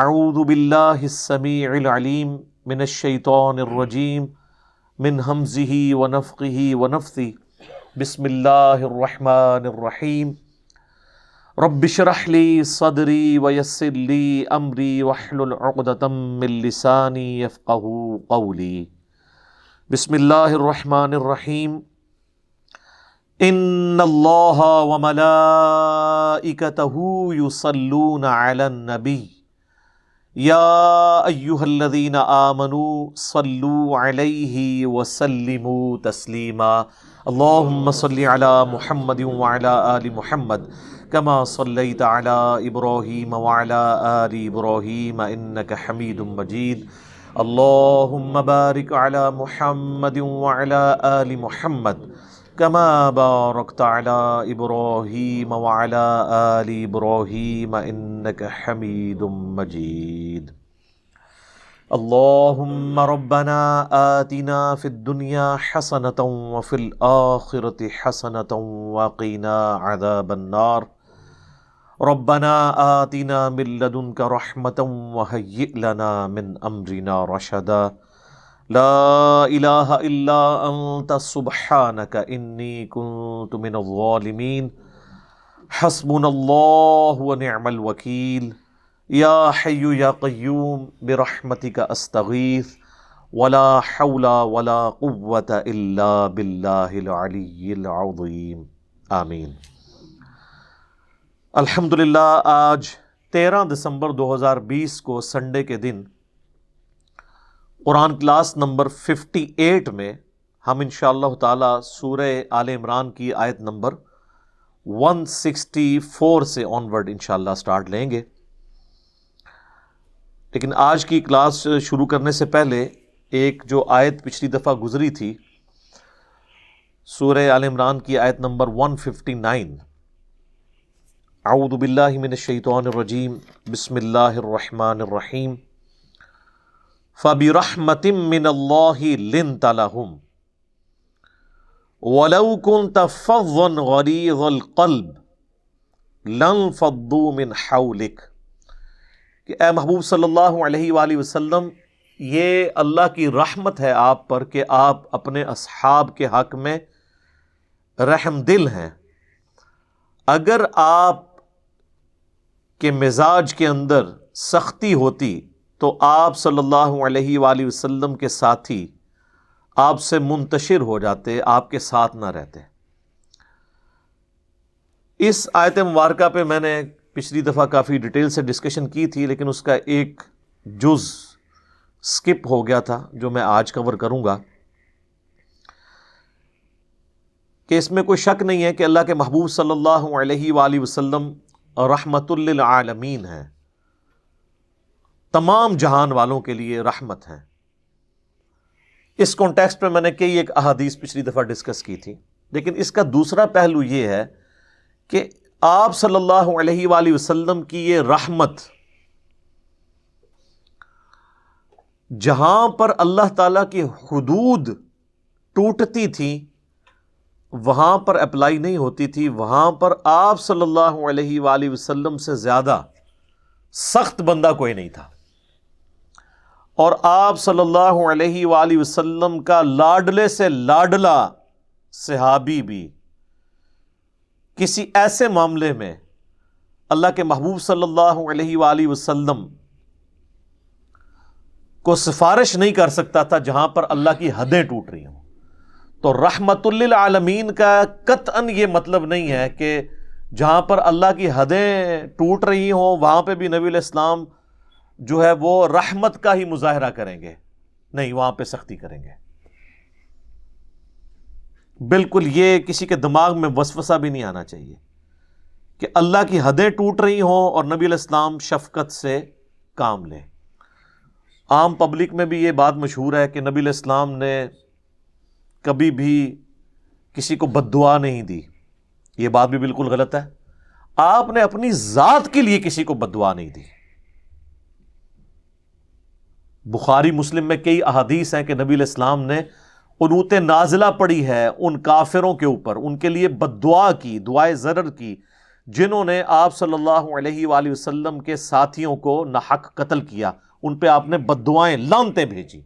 اعوذ باللہ السمیع العلیم من الشیطان الرجیم من حمزه ونفقه ونفثه بسم اللہ الرحمن الرحیم. رب شرح لی صدری ویسر لی امری وحلل عقدة من لسانی یفقہ قولی. بسم اللہ الرحمن الرحیم. ان اللہ وملائکته یصلون علی النبی. یا ایوہ الذین آمنوا صلو علیہ وسلموا تسلیما۔ اللہم صلی علی محمد وعلی آل محمد، کما صلیت علی ابراہیم وعلی آل ابراہیم، انکا حمید مجید۔ اللہم بارک علی محمد وعلی آل محمد۔ كما باركت على إبراهيم وعلى آل إبراهيم إنك حميد مجيد. اللهم ربنا آتنا في الدنيا حسنة وفي الآخرة حسنة وقنا عذاب النار. ربنا آتنا من لدنك رحمة وهيئ لنا من أمرنا رشدا. لا الہ الا انت سبحانک انی کنت من الظالمین حسبنا اللہ ونعم الوکیل یا حی یا قیوم برحمتک استغیث ولا حول ولا قوة الا باللہ العلی العظیم آمین الحمدللہ، آج تیرہ دسمبر دو ہزار بیس کو سنڈے کے دن Quran class number fifty eight میں ہم ان شاء اللہ تعالیٰ سورہ آل عمران کی آیت نمبر ون سکسٹی فور سے آن ورڈ ان شاء اللہ اسٹارٹ لیں گے۔ لیکن آج کی کلاس شروع کرنے سے پہلے ایک جو آیت پچھلی دفعہ گزری تھی، سورہ آل عمران کی آیت نمبر ون ففٹی نائن اعوذ باللہ من الشیطان الرجیم۔ بسم اللہ الرحمن الرحیم۔ فبرحمت من اللہ لنت لهم. ولو كنت فظا غليظ القلب لانفضوا من حولك. کہ اے محبوب صلی اللہ علیہ وآلہ وسلم، یہ اللہ کی رحمت ہے آپ پر کہ آپ اپنے اصحاب کے حق میں رحم دل ہیں۔ اگر آپ کے مزاج کے اندر سختی ہوتی تو آپ صلی اللہ علیہ وآلہ وسلم کے ساتھی آپ سے منتشر ہو جاتے، آپ کے ساتھ نہ رہتے۔ اس آیت مبارکہ پہ میں نے پچھلی دفعہ کافی ڈیٹیل سے ڈسکشن کی تھی، لیکن اس کا ایک جز سکپ ہو گیا تھا، جو میں آج کور کروں گا۔ کہ اس میں کوئی شک نہیں ہے کہ اللہ کے محبوب صلی اللہ علیہ وآلہ وسلم رحمت للعالمین ہیں۔ تمام جہان والوں کے لیے رحمت ہیں اس کانٹیکسٹ میں میں نے کئی ایک احادیث پچھلی دفعہ ڈسکس کی تھی، لیکن اس کا دوسرا پہلو یہ ہے کہ آپ صلی اللہ علیہ وآلہ وسلم کی یہ رحمت، جہاں پر اللہ تعالی کی حدود ٹوٹتی تھی، وہاں پر اپلائی نہیں ہوتی تھی، وہاں پر آپ صلی اللہ علیہ وآلہ وسلم سے زیادہ سخت بندہ کوئی نہیں تھا۔ اور آپ صلی اللہ علیہ وآلہ وسلم کا لاڈلے سے لاڈلا صحابی بھی کسی ایسے معاملے میں اللہ کے محبوب صلی اللہ علیہ وآلہ وسلم کو سفارش نہیں کر سکتا تھا جہاں پر اللہ کی حدیں ٹوٹ رہی ہوں۔ تو رحمت للعالمین کا قطعا یہ مطلب نہیں ہے کہ جہاں پر اللہ کی حدیں ٹوٹ رہی ہوں، وہاں پہ بھی نبی الاسلام جو ہے وہ رحمت کا ہی مظاہرہ کریں گے۔ نہیں، وہاں پہ سختی کریں گے۔ بالکل، یہ کسی کے دماغ میں وسوسہ بھی نہیں آنا چاہیے کہ اللہ کی حدیں ٹوٹ رہی ہوں اور نبی الاسلام شفقت سے کام لیں۔ عام پبلک میں بھی یہ بات مشہور ہے کہ نبی الاسلام نے کبھی بھی کسی کو بد دعا نہیں دی۔ یہ بات بھی بالکل غلط ہے۔ آپ نے اپنی ذات کے لیے کسی کو بد دعا نہیں دی۔ بخاری مسلم میں کئی احادیث ہیں کہ نبی الاسلام نے انوت نازلہ پڑی ہے ان کافروں کے اوپر، ان کے لیے بد دعا کی، دعائے ضرر کی، جنہوں نے آپ صلی اللہ علیہ وآلہ وسلم کے ساتھیوں کو نحق قتل کیا، ان پہ آپ نے بد دعائیں لانتے بھیجی۔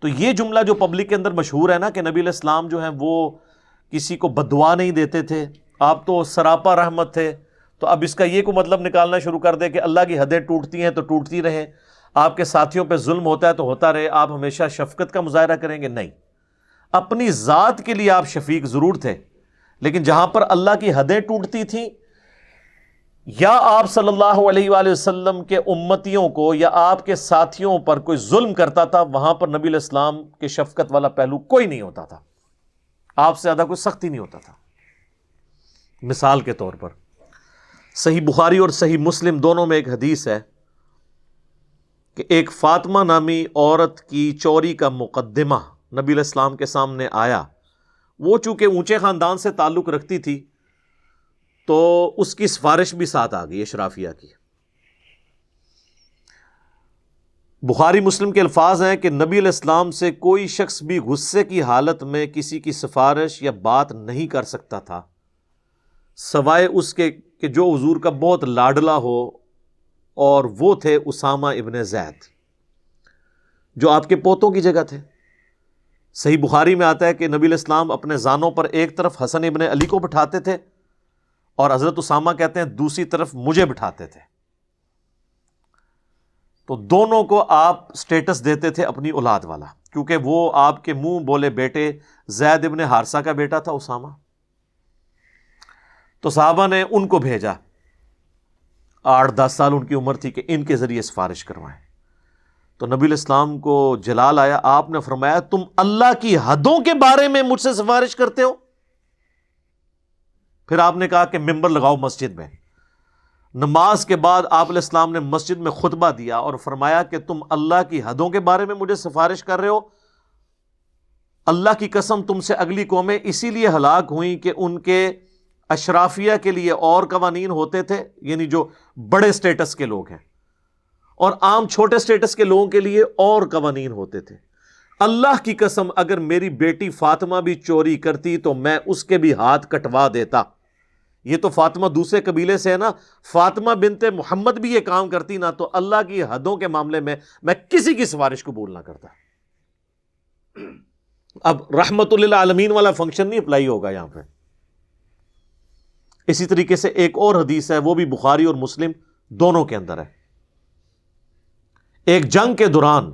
تو یہ جملہ جو پبلک کے اندر مشہور ہے نا کہ نبی الاسلام جو ہیں وہ کسی کو بد دعا نہیں دیتے تھے، آپ تو سراپا رحمت تھے۔ تو اب اس کا یہ کو مطلب نکالنا شروع کر دے کہ اللہ کی حدیں ٹوٹتی ہیں تو ٹوٹتی رہیں۔ آپ کے ساتھیوں پہ ظلم ہوتا ہے تو ہوتا رہے، آپ ہمیشہ شفقت کا مظاہرہ کریں گے؟ نہیں۔ اپنی ذات کے لیے آپ شفیق ضرور تھے، لیکن جہاں پر اللہ کی حدیں ٹوٹتی تھیں، یا آپ صلی اللہ علیہ وآلہ وسلم کے امتیوں کو یا آپ کے ساتھیوں پر کوئی ظلم کرتا تھا، وہاں پر نبی الاسلام کے شفقت والا پہلو کوئی نہیں ہوتا تھا۔ آپ سے زیادہ کوئی سختی نہیں ہوتا تھا۔ مثال کے طور پر، صحیح بخاری اور صحیح مسلم دونوں میں ایک حدیث ہے۔ کہ ایک فاطمہ نامی عورت کی چوری کا مقدمہ نبی الاسلام کے سامنے آیا۔ وہ چونکہ اونچے خاندان سے تعلق رکھتی تھی، تو اس کی سفارش بھی ساتھ آ گئی اشرافیہ کی۔ بخاری مسلم کے الفاظ ہیں کہ نبی علیہ السلام سے کوئی شخص بھی غصے کی حالت میں کسی کی سفارش یا بات نہیں کر سکتا تھا، سوائے اس کے کہ جو حضور کا بہت لاڈلا ہو اور وہ تھے اسامہ ابن زید، جو آپ کے پوتوں کی جگہ تھے۔ صحیح بخاری میں آتا ہے کہ نبی الاسلام اپنے زانوں پر ایک طرف حسن ابن علی کو بٹھاتے تھے اور حضرت اسامہ کہتے ہیں دوسری طرف مجھے بٹھاتے تھے۔ تو دونوں کو آپ سٹیٹس دیتے تھے اپنی اولاد والا، کیونکہ وہ آپ کے منہ بولے بیٹے زید ابن ہارسا کا بیٹا تھا اسامہ۔ تو صحابہ نے ان کو بھیجا۔ آٹھ دس سال ان کی عمر تھی کہ ان کے ذریعے سفارش کروائیں۔ تو نبی الاسلام کو جلال آیا، آپ نے فرمایا، تم اللہ کی حدوں کے بارے میں مجھ سے سفارش کرتے ہو؟ پھر آپ نے کہا کہ ممبر لگاؤ مسجد میں۔ نماز کے بعد آپ علیہ السلام نے مسجد میں خطبہ دیا اور فرمایا کہ تم اللہ کی حدوں کے بارے میں مجھے سفارش کر رہے ہو۔ اللہ کی قسم تم سے اگلی قومیں اسی لیے ہلاک ہوئیں کہ ان کے اشرافیہ کے لیے اور قوانین ہوتے تھے یعنی جو بڑے سٹیٹس کے لوگ ہیں۔ اور عام چھوٹے سٹیٹس کے لوگوں کے لیے اور قوانین ہوتے تھے۔ اللہ کی قسم، اگر میری بیٹی فاطمہ بھی چوری کرتی تو میں اس کے بھی ہاتھ کٹوا دیتا۔ یہ تو فاطمہ دوسرے قبیلے سے ہے نا۔ فاطمہ بنتے محمد بھی یہ کام کرتی نا تو اللہ کی حدوں کے معاملے میں میں کسی کی سفارش کو نہ کرتا۔ اب رحمت اللہ عالمین والا فنکشن نہیں اپلائی ہوگا یہاں پہ۔ اسی طریقے سے ایک اور حدیث ہے، وہ بھی بخاری اور مسلم دونوں کے اندر ہے۔ ایک جنگ کے دوران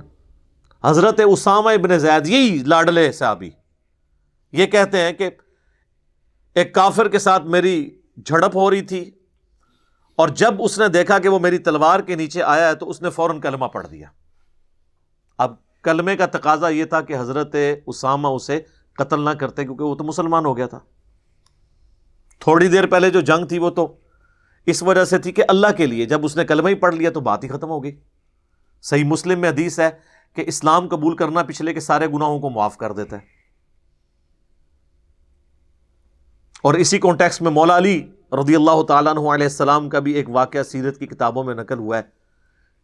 حضرت اسامہ ابن زید، یہی لاڈلے صحابی، یہ کہتے ہیں کہ ایک کافر کے ساتھ میری جھڑپ ہو رہی تھی اور جب اس نے دیکھا کہ وہ میری تلوار کے نیچے آیا ہے تو اس نے فوراً کلمہ پڑھ دیا۔ اب کلمے کا تقاضا یہ تھا کہ حضرت اسامہ اسے قتل نہ کرتے کیونکہ وہ تو مسلمان ہو گیا تھا۔ تھوڑی دیر پہلے جو جنگ تھی وہ تو اس وجہ سے تھی کہ اللہ کے لیے جب اس نے کلمہ ہی پڑھ لیا تو بات ہی ختم ہو گئی۔ صحیح مسلم میں حدیث ہے کہ اسلام قبول کرنا پچھلے کے سارے گناہوں کو معاف کر دیتا ہے۔ اور اسی کانٹیکس میں مولا علی رضی اللہ تعالیٰ عنہ علیہ السلام کا بھی ایک واقعہ سیرت کی کتابوں میں نقل ہوا ہے۔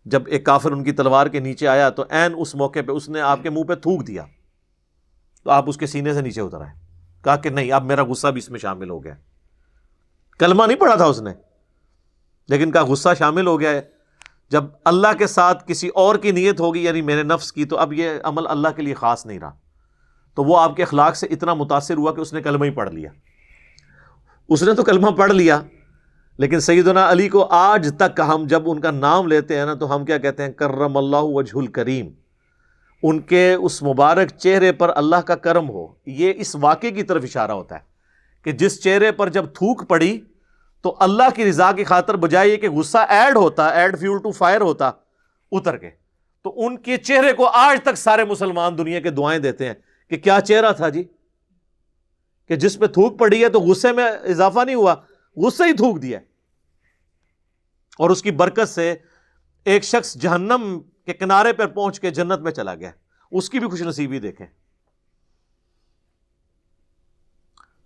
جب ایک کافر ان کی تلوار کے نیچے آیا تو این اس موقع پہ اس نے آپ کے منہ پہ تھوک دیا۔ تو آپ اس کے سینے سے نیچے اتر آئے۔ کہا کہ نہیں، اب میرا غصہ بھی اس میں شامل ہو گیا۔ کلمہ نہیں پڑا تھا اس نے، لیکن کہا غصہ شامل ہو گیا ہے۔ جب اللہ کے ساتھ کسی اور کی نیت ہوگی یعنی میرے نفس کی، تو اب یہ عمل اللہ کے لیے خاص نہیں رہا۔ تو وہ آپ کے اخلاق سے اتنا متاثر ہوا کہ اس نے کلمہ ہی پڑھ لیا۔ اس نے تو کلمہ پڑھ لیا، لیکن سیدنا علی کو آج تک ہم جب ان کا نام لیتے ہیں نا، تو ہم کیا کہتے ہیں؟ کرم اللہ وجہ الکریم۔ ان کے اس مبارک چہرے پر اللہ کا کرم ہو۔ یہ اس واقعے کی طرف اشارہ ہوتا ہے کہ جس چہرے پر جب تھوک پڑی تو اللہ کی رضا کی خاطر بجائے کہ غصہ ایڈ ہوتا، ایڈ فیول ٹو فائر ہوتا، اتر کے۔ تو ان کے چہرے کو آج تک سارے مسلمان دنیا کے دعائیں دیتے ہیں کہ کیا چہرہ تھا جی؟ کہ جس پہ تھوک پڑی ہے تو غصے میں اضافہ نہیں ہوا غصے ہی تھوک دیا اور اس کی برکت سے ایک شخص جہنم کے کنارے پر پہنچ کے جنت میں چلا گیا۔ اس کی بھی خوش نصیبی دیکھیں۔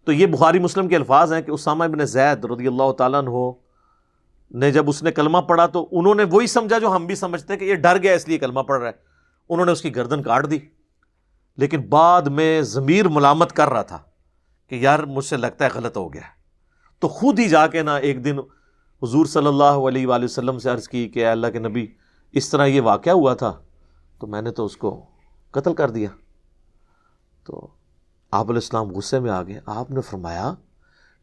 تو یہ بخاری مسلم کے الفاظ ہیں کہ اسامہ ابن زید رضی اللہ تعالیٰ عنہ نے جب اس نے کلمہ پڑھا تو انہوں نے وہی سمجھا جو ہم بھی سمجھتے ہیں کہ یہ ڈر گیا اس لیے کلمہ پڑھ رہا ہے۔ انہوں نے اس کی گردن کاٹ دی۔ لیکن بعد میں ضمیر ملامت کر رہا تھا کہ یار مجھ سے لگتا ہے غلط ہو گیا تو خود ہی جا کے نا ایک دن حضور صلی اللہ علیہ وآلہ وسلم سے عرض کی کہ اللہ کے نبی، اس طرح یہ واقعہ ہوا تھا تو میں نے تو اس کو قتل کر دیا۔ تو آپ علیہ السلام غصے میں آ گئے۔ آپ نے فرمایا،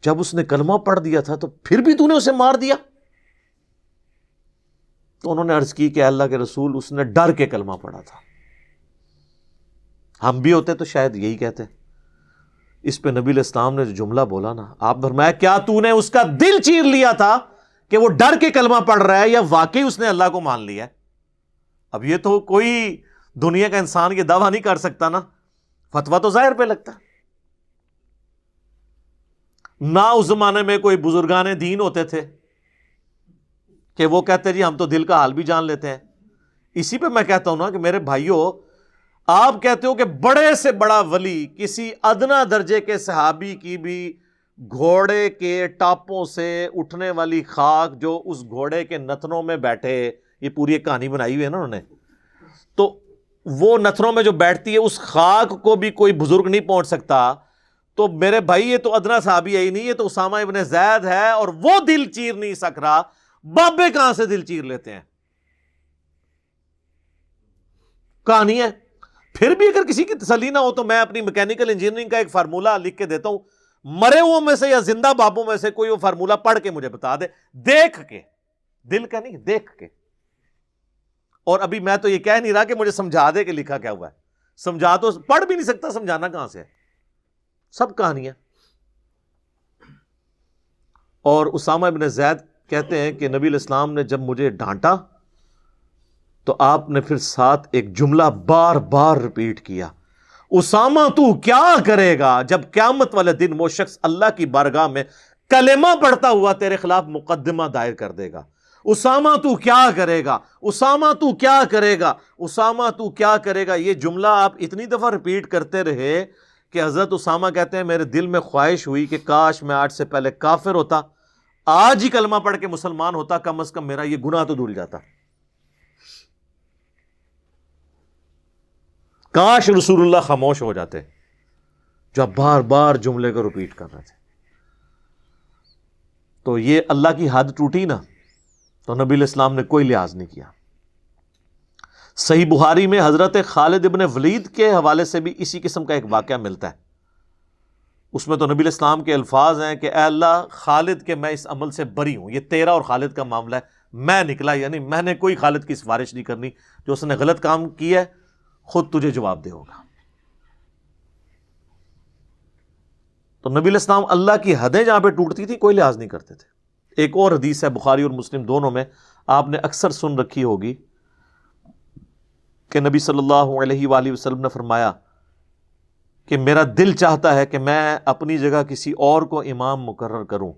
جب اس نے کلمہ پڑھ دیا تھا تو پھر بھی تو نے اسے مار دیا۔ تو انہوں نے عرض کی کہ اللہ کے رسول، اس نے ڈر کے کلمہ پڑھا تھا۔ ہم بھی ہوتے تو شاید یہی کہتے۔ اس پہ نبی الاسلام نے جو جملہ بولا نا، آپ فرمایا، کیا تو نے اس کا دل چیر لیا تھا کہ وہ ڈر کے کلمہ پڑھ رہا ہے یا واقعی اس نے اللہ کو مان لیا ہے؟ اب یہ تو کوئی دنیا کا انسان یہ دعویٰ نہیں کر سکتا نا۔ فتوا تو ظاہر پہ لگتا۔ نہ اس زمانے میں کوئی بزرگان دین ہوتے تھے کہ وہ کہتے جی ہم تو دل کا حال بھی جان لیتے ہیں۔ اسی پہ میں کہتا ہوں نا کہ میرے بھائیوں آپ کہتے ہو کہ بڑے سے بڑا ولی کسی ادنا درجے کے صحابی کی بھی گھوڑے کے ٹاپوں سے اٹھنے والی خاک جو اس گھوڑے کے نتنوں میں بیٹھے، یہ پوری ایک کہانی بنائی ہوئی ہے نا انہوں نے۔ تو وہ نتھروں میں جو بیٹھتی ہے، اس خاک کو بھی کوئی بزرگ نہیں پہنچ سکتا۔ تو میرے بھائی، یہ تو ادنا صحابی ہے ہی نہیں، یہ تو اسامہ ابن زید ہے اور وہ دل چیر نہیں سک رہا۔ بابے کہاں سے دل چیر لیتے ہیں؟ کہانی ہے۔ پھر بھی اگر کسی کی تسلی نہ ہو تو میں اپنی میکینکل انجینئرنگ کا ایک فارمولا لکھ کے دیتا ہوں۔ مرے ہوئے میں سے یا زندہ بابوں میں سے کوئی وہ فارمولا پڑھ کے مجھے بتا دے۔ دیکھ کے۔ دل کا نہیں، دیکھ کے۔ اور ابھی میں تو یہ کہہ نہیں رہا کہ مجھے سمجھا دے کہ لکھا کیا ہوا ہے۔ سمجھا تو پڑھ بھی نہیں سکتا سمجھانا کہاں سے سب کہانیاں۔ اور اسامہ ابن زید کہتے ہیں کہ نبی الاسلام نے جب مجھے ڈانٹا تو آپ نے پھر ساتھ ایک جملہ بار بار رپیٹ کیا۔ اسامہ تو کیا کرے گا جب قیامت والے دن وہ شخص اللہ کی بارگاہ میں کلمہ پڑھتا ہوا تیرے خلاف مقدمہ دائر کر دے گا۔ اسامہ تو کیا کرے گا؟ اسامہ تو کیا کرے گا؟ اسامہ تو کیا کرے گا؟ یہ جملہ آپ اتنی دفعہ ریپیٹ کرتے رہے کہ حضرت اسامہ کہتے ہیں، میرے دل میں خواہش ہوئی کہ کاش میں آج سے پہلے کافر ہوتا۔ آج ہی کلمہ پڑھ کے مسلمان ہوتا، کم از کم میرا یہ گناہ تو دھل جاتا۔ کاش رسول اللہ خاموش ہو جاتے جو آپ بار بار جملے کو ریپیٹ کر رہے تھے۔ تو یہ اللہ کی حد ٹوٹی نا۔ تو نبی الاسلام نے کوئی لحاظ نہیں کیا۔ صحیح بخاری میں حضرت خالد ابن ولید کے حوالے سے بھی اسی قسم کا ایک واقعہ ملتا ہے۔ اس میں تو نبی الاسلام کے الفاظ ہیں کہ اے اللہ، خالد کے میں اس عمل سے بری ہوں۔ یہ تیرا اور خالد کا معاملہ ہے۔ میں نکلا یعنی میں نے کوئی خالد کی سفارش نہیں کرنی۔ جو اس نے غلط کام کیا ہے، خود تجھے جواب دے ہوگا۔ تو نبی الاسلام اللہ کی حدیں جہاں پہ ٹوٹتی تھی کوئی لحاظ نہیں کرتے تھے۔ ایک اور حدیث ہے بخاری اور مسلم دونوں میں، آپ نے اکثر سن رکھی ہوگی کہ نبی صلی اللہ علیہ وآلہ وسلم نے فرمایا کہ میرا دل چاہتا ہے کہ میں اپنی جگہ کسی اور کو امام مقرر کروں۔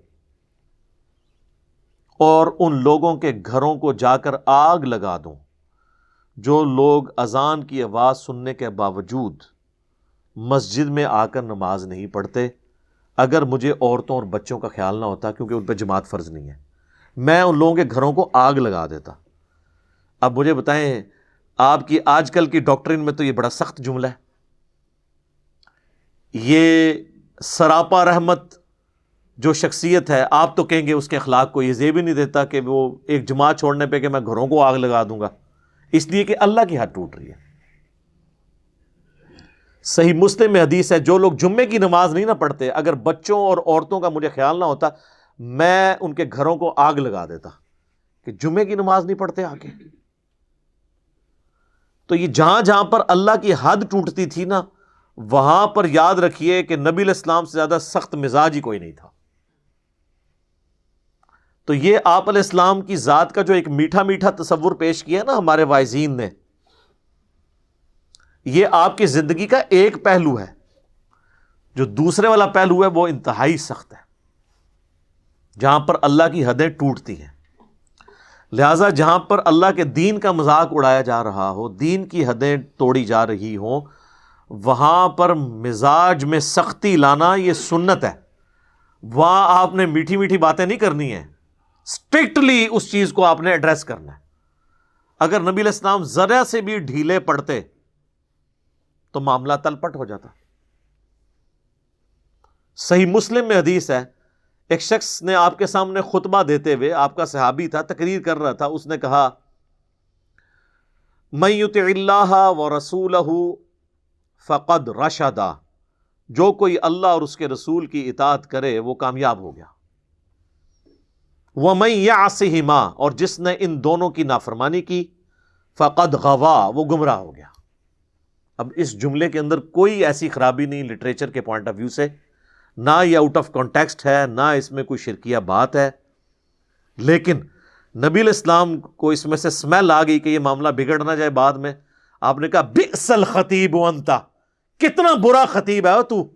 اور ان لوگوں کے گھروں کو جا کر آگ لگا دوں، جو لوگ اذان کی آواز سننے کے باوجود مسجد میں آ کر نماز نہیں پڑھتے۔ اگر مجھے عورتوں اور بچوں کا خیال نہ ہوتا کیونکہ ان پہ جماعت فرض نہیں ہے، میں ان لوگوں کے گھروں کو آگ لگا دیتا۔ اب مجھے بتائیں، آپ کی آج کل کی ڈاکٹرین میں تو یہ بڑا سخت جملہ ہے۔ یہ سراپا رحمت جو شخصیت ہے، آپ تو کہیں گے اس کے اخلاق کو یہ زیب بھی نہیں دیتا کہ وہ ایک جماعت چھوڑنے پہ کہ میں گھروں کو آگ لگا دوں گا۔ اس لیے کہ اللہ کی ہاتھ ٹوٹ رہی ہے۔ صحیح مسلم میں حدیث ہے، جو لوگ جمعے کی نماز نہیں نہ پڑھتے، اگر بچوں اور عورتوں کا مجھے خیال نہ ہوتا، میں ان کے گھروں کو آگ لگا دیتا کہ جمعے کی نماز نہیں پڑھتے آ کے تو یہ جہاں جہاں پر اللہ کی حد ٹوٹتی تھی نا، وہاں پر یاد رکھیے کہ نبی الاسلام سے زیادہ سخت مزاج ہی کوئی نہیں تھا۔ تو یہ آپ علیہ السلام کی ذات کا جو ایک میٹھا میٹھا تصور پیش کیا نا ہمارے وائزین نے یہ آپ کی زندگی کا ایک پہلو ہے۔ جو دوسرے والا پہلو ہے، وہ انتہائی سخت ہے۔ جہاں پر اللہ کی حدیں ٹوٹتی ہیں۔ لہذا جہاں پر اللہ کے دین کا مذاق اڑایا جا رہا ہو، دین کی حدیں توڑی جا رہی ہوں، وہاں پر مزاج میں سختی لانا یہ سنت ہے۔ وہاں آپ نے میٹھی میٹھی باتیں نہیں کرنی ہیں۔ اسٹرکٹلی اس چیز کو آپ نے ایڈریس کرنا ہے۔ اگر نبی الاسلام ذرا سے بھی ڈھیلے پڑتے تو معاملہ تل پٹ ہو جاتا۔ صحیح مسلم میں حدیث ہے، ایک شخص نے آپ کے سامنے خطبہ دیتے ہوئے آپ کا صحابی تھا، تقریر کر رہا تھا، اس نے کہا میت اللہ و رسول فقد رشدا جو کوئی اللہ اور اس کے رسول کی اطاعت کرے، وہ کامیاب ہو گیا۔ وہ میں یا اور جس نے ان دونوں کی نافرمانی کی، فقد غوا۔ وہ گمراہ ہو گیا۔ اب اس جملے کے اندر کوئی ایسی خرابی نہیں لٹریچر کے پوائنٹ آف ویو سے۔ نہ یہ آؤٹ آف کانٹیکسٹ ہے، نہ اس میں کوئی شرکیہ بات ہے۔ لیکن نبی الاسلام کو اس میں سے سمیل آ گئی کہ یہ معاملہ بگڑ نہ جائے بعد میں۔ آپ نے کہا بسل خطیب انتا کتنا برا خطیب ہے تو۔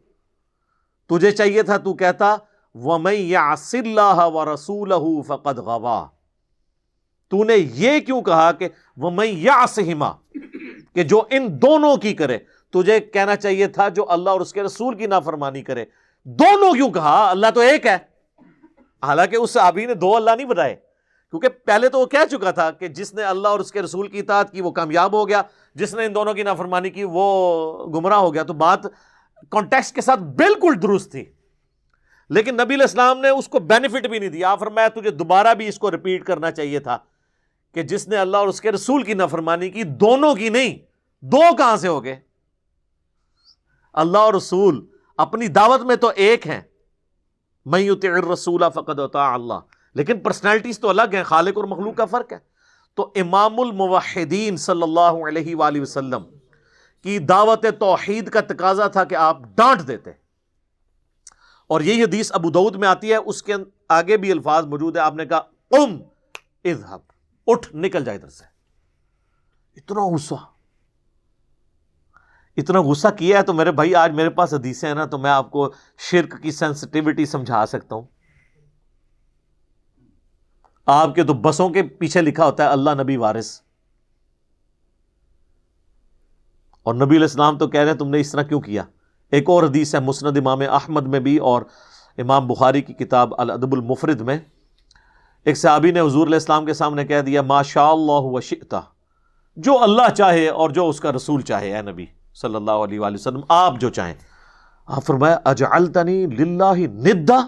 تجھے چاہیے تھا، تو کہتا وہ میں اللہ و رسول فقد غوا تو نے یہ کیوں کہا کہ وہ میں یا کہ جو ان دونوں کی کرے۔ تجھے کہنا چاہیے تھا جو اللہ اور اس کے رسول کی نافرمانی کرے۔ دونوں کیوں کہا؟ اللہ تو ایک ہے۔ حالانکہ اس صحابی نے دو اللہ نہیں بتائے کیونکہ پہلے تو وہ کہہ چکا تھا کہ جس نے اللہ اور اس کے رسول کی اطاعت کی وہ کامیاب ہو گیا۔ جس نے ان دونوں کی نافرمانی کی وہ گمراہ ہو گیا۔ تو بات کانٹیکس کے ساتھ بالکل درست تھی۔ لیکن نبی الاسلام نے اس کو بینیفٹ بھی نہیں دیا۔ میں تجھے دوبارہ بھی اس کو ریپیٹ کرنا چاہیے تھا۔ کہ جس نے اللہ اور اس کے رسول کی نافرمانی کی، دونوں کی نہیں، دو کہاں سے ہو گئے؟ اللہ اور رسول اپنی دعوت میں تو ایک ہیں۔ میں رسول فقد ہوتا اللہ۔ لیکن پرسنالٹیز تو الگ ہیں، خالق اور مخلوق کا فرق ہے۔ تو امام الموحدین صلی اللہ علیہ وآلہ وسلم کی دعوت توحید کا تقاضا تھا کہ آپ ڈانٹ دیتے۔ اور یہی حدیث ابو دعود میں آتی ہے، اس کے آگے بھی الفاظ موجود ہے آپ نے کہا ام اذهب۔ اٹھ نکل جائے ادھر سے۔ اتنا غصہ۔ اتنا غصہ کیا ہے تو میرے بھائی، آج میرے پاس حدیثیں ہیں نا، تو میں آپ کو شرک کی سینسٹیوٹی سمجھا سکتا ہوں۔ آپ کے تو بسوں کے پیچھے لکھا ہوتا ہے، اللہ نبی وارث۔ اور نبی علیہ السلام تو کہہ رہے ہیں، تم نے اس طرح کیوں کیا؟ ایک اور حدیث ہے، مسند امام احمد میں بھی اور امام بخاری کی کتاب الادب المفرد میں۔ ایک صحابی نے حضور علیہ السلام کے سامنے کہہ دیا ما شاء اللہ وشئتا جو اللہ چاہے اور جو اس کا رسول چاہے، اے نبی صلی اللہ علیہ وآلہ وسلم، آپ جو چاہیں۔ آپ فرمایا، اجعلتنی للہ ندا،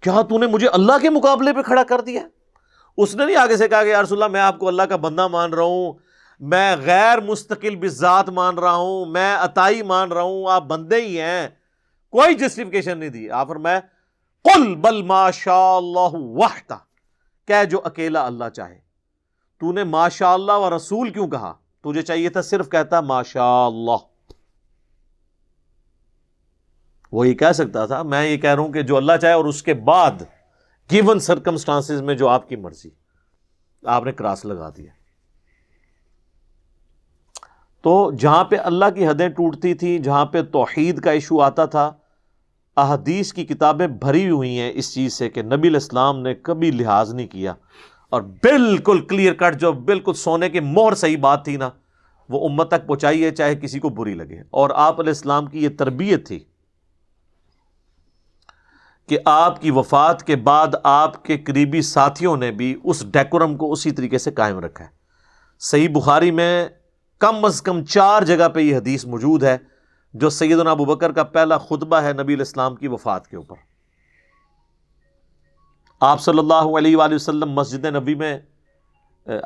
کیا تو نے مجھے اللہ کے مقابلے پہ کھڑا کر دیا؟ اس نے نہیں آگے سے کہا کہ، یا رسول اللہ، میں آپ کو اللہ کا بندہ مان رہا ہوں، میں غیر مستقل بذات مان رہا ہوں، میں عطائی مان رہا ہوں، آپ بندے ہی ہیں۔ کوئی جسٹیفکیشن نہیں دی۔ آپ فرمایا، قل بل ما شاء اللہ وحدہ۔ کہ جو اکیلا اللہ چاہے۔ تو نے ما شاء اللہ و رسول کیوں کہا؟ تجھے چاہیے تھا صرف کہتا ماشاء اللہ وہ یہ کہہ سکتا تھا، میں یہ کہہ رہا ہوں کہ جو اللہ چاہے اور اس کے بعد گیون سرکمسٹانس میں جو آپ کی مرضی۔ آپ نے کراس لگا دیا۔ تو جہاں پہ اللہ کی حدیں ٹوٹتی تھیں، جہاں پہ توحید کا ایشو آتا تھا احادیث کی کتابیں بھری ہوئی ہیں اس چیز سے کہ نبی الاسلام نے کبھی لحاظ نہیں کیا۔ اور بالکل کلیئر کٹ جو بالکل سونے کی مور صحیح بات تھی نا، وہ امت تک پہنچائیے چاہے کسی کو بری لگے۔ اور آپ علیہ السلام کی یہ تربیت تھی کہ آپ کی وفات کے بعد آپ کے قریبی ساتھیوں نے بھی اس ڈیکورم کو اسی طریقے سے قائم رکھا ہے۔ صحیح بخاری میں کم از کم چار جگہ پہ یہ حدیث موجود ہے۔ جو سیدنا ابو بکر کا پہلا خطبہ ہے نبی الاسلام کی وفات کے اوپر۔ آپ صلی اللہ علیہ وآلہ وسلم مسجد نبی میں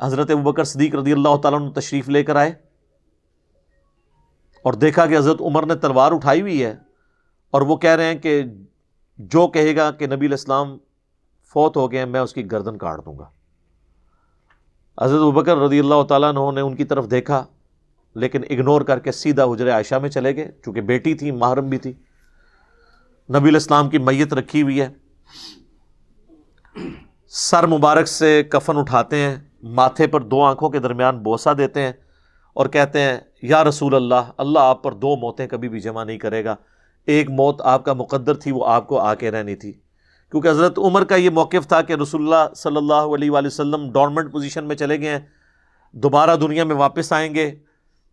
حضرت ابوبکر صدیق رضی اللہ تعالیٰ عنہ تشریف لے کر آئے۔ اور دیکھا کہ حضرت عمر نے تلوار اٹھائی ہوئی ہے اور وہ کہہ رہے ہیں کہ جو کہے گا کہ نبی الاسلام فوت ہو گئے ہیں، میں اس کی گردن کاٹ دوں گا۔ حضرت ابکر رضی اللہ تعالیٰ نے ان کی طرف دیکھا۔ لیکن اگنور کر کے سیدھا حجر عائشہ میں چلے گئے، چونکہ بیٹی تھی، محرم بھی تھی۔ نبی الاسلام کی میت رکھی ہوئی ہے۔ سر مبارک سے کفن اٹھاتے ہیں، ماتھے پر دو آنکھوں کے درمیان بوسا دیتے ہیں اور کہتے ہیں، یا رسول اللہ اللہ آپ پر دو موتیں کبھی بھی جمع نہیں کرے گا۔ ایک موت آپ کا مقدر تھی، وہ آپ کو آ کے رہنی تھی۔ کیونکہ حضرت عمر کا یہ موقف تھا کہ رسول اللہ صلی اللہ علیہ وآلہ وسلم ڈورمنٹ پوزیشن میں چلے گئے ہیں، دوبارہ دنیا میں واپس آئیں گے۔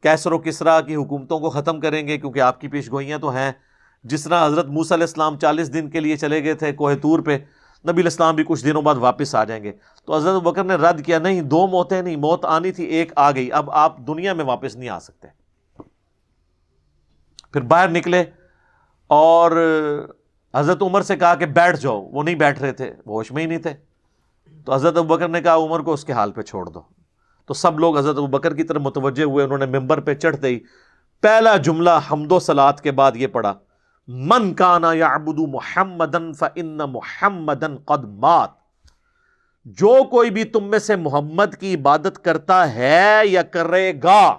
کیسر و کسرا کی حکومتوں کو ختم کریں گے کیونکہ آپ کی پیش گوئیاں تو ہیں۔ جس طرح حضرت موسیٰ علیہ السلام چالیس دن کے لیے چلے گئے تھے کوہ طور پہ، نبی الاسلام بھی کچھ دنوں بعد واپس آ جائیں گے۔ تو حضرت بکر نے رد کیا، نہیں، دو موتیں نہیں، موت آنی تھی، ایک آ گئی۔ اب آپ دنیا میں واپس نہیں آ سکتے۔ پھر باہر نکلے اور حضرت عمر سے کہا کہ بیٹھ جاؤ، وہ نہیں بیٹھ رہے تھے، وہ ہوش میں ہی نہیں تھے۔ تو حضرت بکر نے کہا، عمر کو اس کے حال پہ چھوڑ دو۔ تو سب لوگ حضرت بکر کی طرف متوجہ ہوئے، انہوں نے ممبر پہ چڑھتے ہی پہلا جملہ حمد و سلاد کے بعد یہ پڑھا۔ من کانا یا محمدن فن محمدن مات۔ جو کوئی بھی تم میں سے محمد کی عبادت کرتا ہے یا کرے گا،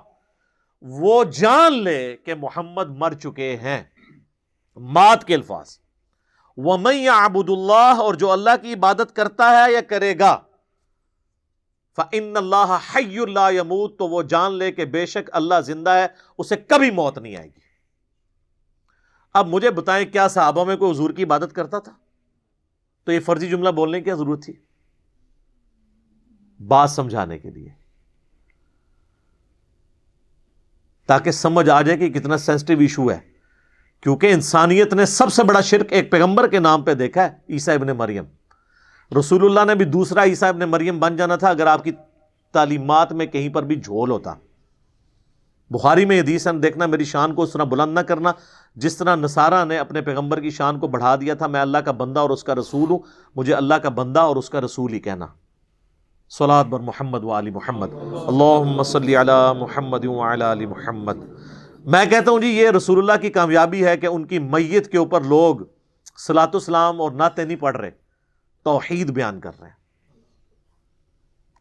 وہ جان لے کہ محمد مر چکے ہیں۔ مات کے الفاظ۔ وہ میں ابود اللہ اور جو اللہ کی عبادت کرتا ہے یا کرے گا فن اللہ حی اللہ یمود تو وہ جان لے کہ بے شک اللہ زندہ ہے، اسے کبھی موت نہیں آئے گی۔ اب مجھے بتائیں کیا صحابہ میں کوئی حضور کی عبادت کرتا تھا؟ تو یہ فرضی جملہ بولنے کی کیا ضرورت تھی؟ بات سمجھانے کے لیے۔ تاکہ سمجھ آ جائے کہ کتنا سینسٹیو ایشو ہے۔ کیونکہ انسانیت نے سب سے بڑا شرک ایک پیغمبر کے نام پہ دیکھا ہے، عیسیٰ ابن مریم۔ رسول اللہ نے بھی دوسرا عیسیٰ ابن مریم بن جانا تھا اگر آپ کی تعلیمات میں کہیں پر بھی جھول ہوتا۔ بخاری میں حدیث دیکھنا میری شان کو اس طرح بلند نہ کرنا۔ جس طرح نصارہ نے اپنے پیغمبر کی شان کو بڑھا دیا تھا، میں اللہ کا بندہ اور اس کا رسول ہوں، مجھے اللہ کا بندہ اور اس کا رسول ہی کہنا۔ سولاد بر محمد و علی محمد۔ اللہ صلی علی محمد علی محمد۔ میں کہتا ہوں جی یہ رسول اللہ کی کامیابی ہے کہ ان کی میت کے اوپر لوگ سلاۃ اسلام اور ناطے نہیں پڑھ رہے۔ توحید بیان کر رہے ہیں۔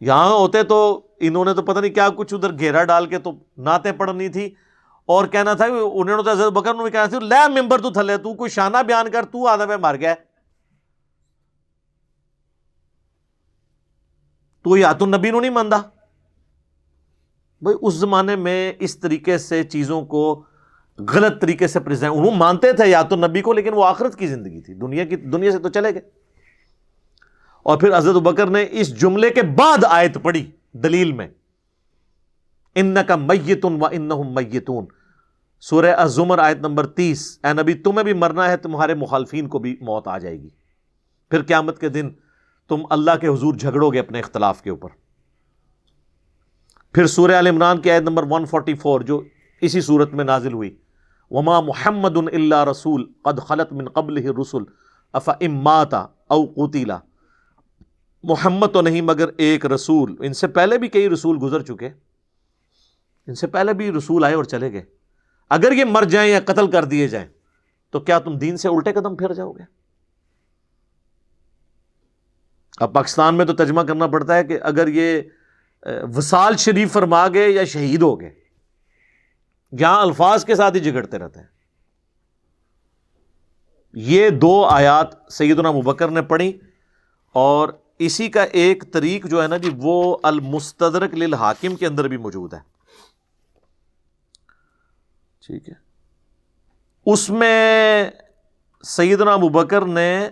یہاں ہوتے تو انہوں نے تو پتہ نہیں کیا کچھ ادھر گھیرا ڈال کے تو نعتیں پڑھنی تھی۔ اور کہنا تھا انہوں نے تو حضرت بکر نے کہنا تھا، لے ممبر تو تھلے، تو کوئی شانہ بیان کر، تو آدھا پہ مر گیا۔ تو یا تو نبی نو نہیں ماندا۔ بھائی، اس زمانے میں اس طریقے سے چیزوں کو غلط طریقے سے پریزنٹ انہوں مانتے تھے یا تو نبی کو، لیکن وہ آخرت کی زندگی تھی۔ دنیا کی دنیا سے تو چلے گئے۔ اور پھر حضرت بکر نے اس جملے کے بعد آیت پڑھی دلیل میں۔ ان کا میتون و ان میتون۔ سورہ الزمر آیت نمبر تیس۔ اے نبی، تمہیں بھی مرنا ہے، تمہارے مخالفین کو بھی موت آ جائے گی۔ پھر قیامت کے دن تم اللہ کے حضور جھگڑو گے اپنے اختلاف کے اوپر۔ پھر سورہ عال عمران کی آیت نمبر 144 جو اسی صورت میں نازل ہوئی۔ وما محمد اللہ رسول، قد خلط من قبل رسول افا اماتا او قوتیلا محمد تو نہیں، مگر ایک رسول۔ ان سے پہلے بھی کئی رسول گزر چکے۔ ان سے پہلے بھی رسول آئے اور چلے گئے۔ اگر یہ مر جائیں یا قتل کر دیے جائیں، تو کیا تم دین سے الٹے قدم پھر جاؤ گے؟ اب پاکستان میں تو ترجمہ کرنا پڑتا ہے کہ اگر یہ وسال شریف فرما گئے یا شہید ہو گئے، یہاں الفاظ کے ساتھ ہی جگڑتے رہتے ہیں۔ یہ دو آیات سیدنا مبکر نے پڑھی اور اسی کا ایک طریق جو ہے نا جی وہ المستدرک للحاکم کے اندر بھی موجود ہے۔ ٹھیک ہے۔ اس میں سیدنا ابو بکر نے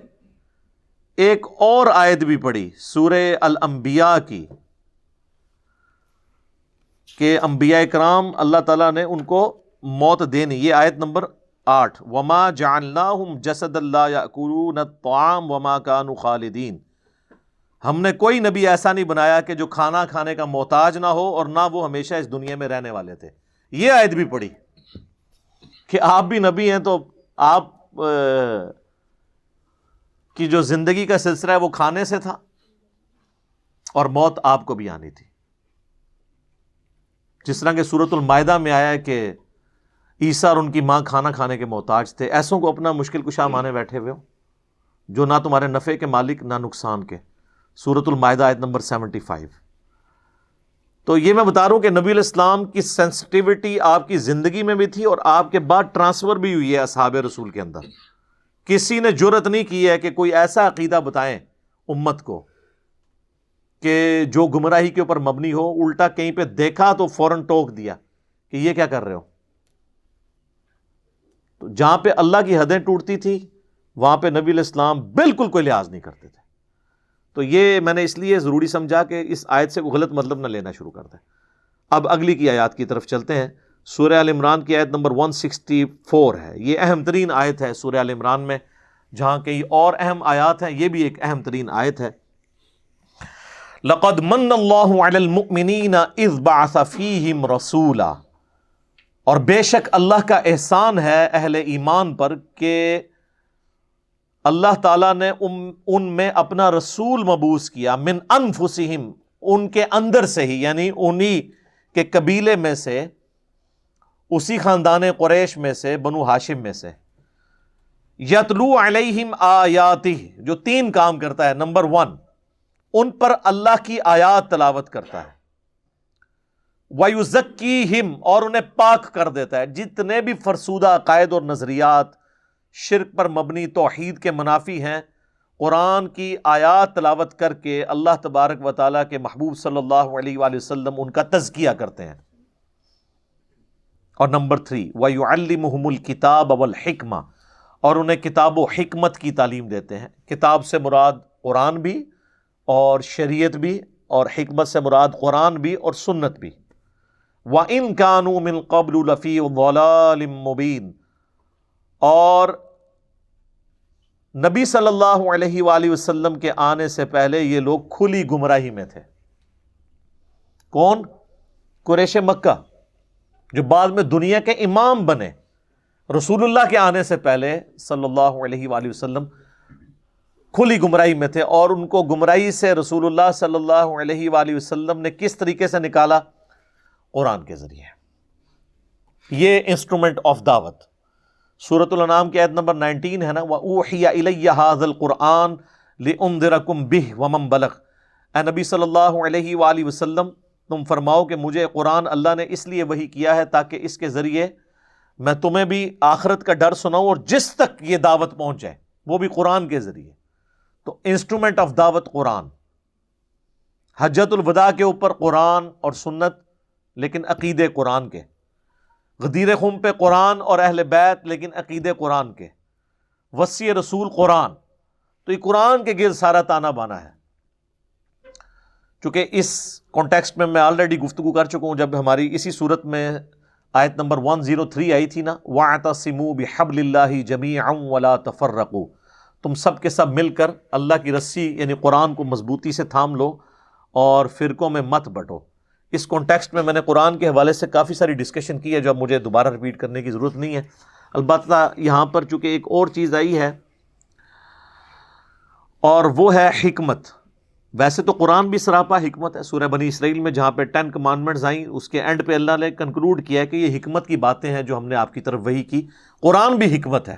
ایک اور آیت بھی پڑھی، سورہ الانبیاء کی، کہ انبیاء کرام اللہ تعالیٰ نے ان کو موت دینی۔ یہ آیت نمبر آٹھ۔ وما جاننا جسد اللہ یا وما کانو خالدین ہم نے کوئی نبی ایسا نہیں بنایا کہ جو کھانا کھانے کا محتاج نہ ہو اور نہ وہ ہمیشہ اس دنیا میں رہنے والے تھے۔ یہ آیت بھی پڑھی کہ آپ بھی نبی ہیں تو آپ کی جو زندگی کا سلسلہ ہے وہ کھانے سے تھا اور موت آپ کو بھی آنی تھی۔ جس طرح کہ سورت المائدہ میں آیا ہے کہ عیسیٰ اور ان کی ماں کھانا کھانے کے محتاج تھے، ایسوں کو اپنا مشکل کشا مانے بیٹھے ہوئے ہوں، جو نہ تمہارے نفع کے مالک، نہ نقصان کے۔ سورت المائدہ آیت نمبر سیونٹی فائیو۔ تو یہ میں بتا رہا ہوں کہ نبی الاسلام کی سینسٹیوٹی آپ کی زندگی میں بھی تھی اور آپ کے بعد ٹرانسفر بھی ہوئی ہے اصحاب رسول کے اندر۔ کسی نے جرت نہیں کی ہے کہ کوئی ایسا عقیدہ بتائیں امت کو کہ جو گمراہی کے اوپر مبنی ہو، الٹا کہیں پہ دیکھا تو فوراً ٹوک دیا کہ یہ کیا کر رہے ہو۔ تو جہاں پہ اللہ کی حدیں ٹوٹتی تھی وہاں پہ نبی الاسلام بالکل کوئی لحاظ نہیں کرتے تھے۔ تو یہ میں نے اس لیے ضروری سمجھا کہ اس آیت سے غلط مطلب نہ لینا شروع کر دیں۔ اب اگلی کی آیات کی طرف چلتے ہیں۔ سورہ عال عمران کی آیت نمبر 164 ہے۔ یہ اہم ترین آیت ہے سورہ عمران میں، جہاں کئی اور اہم آیات ہیں۔ یہ بھی ایک اہم ترین آیت ہے۔ لقد من اللہ علی المؤمنین اذ بعث فیہم رسولا۔ اور بے شک اللہ کا احسان ہے اہل ایمان پر کہ اللہ تعالیٰ نے ان میں اپنا رسول مبوس کیا من انفسہم، ان کے اندر سے ہی یعنی انہی کے قبیلے میں سے، اسی خاندان قریش میں سے، بنو ہاشم میں سے۔ یتلو علیہم آیاتی، جو تین کام کرتا ہے، نمبر ون، ان پر اللہ کی آیات تلاوت کرتا ہے۔ ویوزکی ہم اور انہیں پاک کر دیتا ہے۔ جتنے بھی فرسودہ عقائد اور نظریات شرک پر مبنی توحید کے منافی ہیں۔ قرآن کی آیات تلاوت کر کے اللہ تبارک و تعالیٰ کے محبوب صلی اللہ علیہ وآلہ وسلم ان کا تزکیہ کرتے ہیں۔ اور نمبر تھری ویو المحم الکتاب اور انہیں کتاب و حکمت کی تعلیم دیتے ہیں۔ کتاب سے مراد قرآن بھی اور شریعت بھی اور حکمت سے مراد قرآن بھی اور سنت بھی۔ وہ ان من قبل الفی مبین اور نبی صلی اللہ علیہ وآلہ وسلم کے آنے سے پہلے یہ لوگ کھلی گمراہی میں تھے۔ کون؟ قریش مکہ، جو بعد میں دنیا کے امام بنے۔ رسول اللہ کے آنے سے پہلے صلی اللہ علیہ وآلہ وسلم کھلی گمراہی میں تھے اور ان کو گمراہی سے رسول اللہ صلی اللہ علیہ وآلہ وسلم نے کس طریقے سے نکالا؟ قرآن کے ذریعے۔ یہ انسٹرومنٹ آف دعوت۔ سورت النام کی عید نمبر نائنٹین ہے نا وہ القرآن بہ ومم بلغ۔ اے نبی صلی اللہ علیہ وآلہ وسلم، تم فرماؤ کہ مجھے قرآن اللہ نے اس لیے وہی کیا ہے تاکہ اس کے ذریعے میں تمہیں بھی آخرت کا ڈر سناؤں اور جس تک یہ دعوت پہنچ جائے وہ بھی قرآن کے ذریعے۔ تو انسٹرومنٹ آف دعوت قرآن۔ حجت الوداع کے اوپر قرآن اور سنت، لیکن عقید قرآن کے۔ غدیر خم پہ قرآن اور اہل بیت، لیکن عقید قرآن کے۔ وسیع رسول قرآن۔ تو یہ قرآن کے گرد سارا تانا بانا ہے۔ چونکہ اس کانٹیکسٹ میں میں آلریڈی گفتگو کر چکا ہوں، جب ہماری اسی صورت میں آیت نمبر 103 آئی تھی نا وَعْتَصِمُوا بِحَبْلِ اللَّهِ جَمِيعًا وَلَا تَفَرَّقُوا۔ تم سب کے سب مل کر اللہ کی رسی یعنی قرآن کو مضبوطی سے تھام لو اور فرقوں میں مت بٹو۔ اس کانٹیکسٹ میں میں نے قرآن کے حوالے سے کافی ساری ڈسکشن کی ہے جو اب مجھے دوبارہ رپیٹ کرنے کی ضرورت نہیں ہے۔ البتہ یہاں پر چونکہ ایک اور چیز آئی ہے اور وہ ہے حکمت۔ ویسے تو قرآن بھی سراپا حکمت ہے سورہ بنی اسرائیل میں، جہاں پہ ٹین کمانڈمنٹس آئیں، اس کے اینڈ پہ اللہ نے کنکلوڈ کیا ہے کہ یہ حکمت کی باتیں ہیں جو ہم نے آپ کی طرف وہی کی۔ قرآن بھی حکمت ہے۔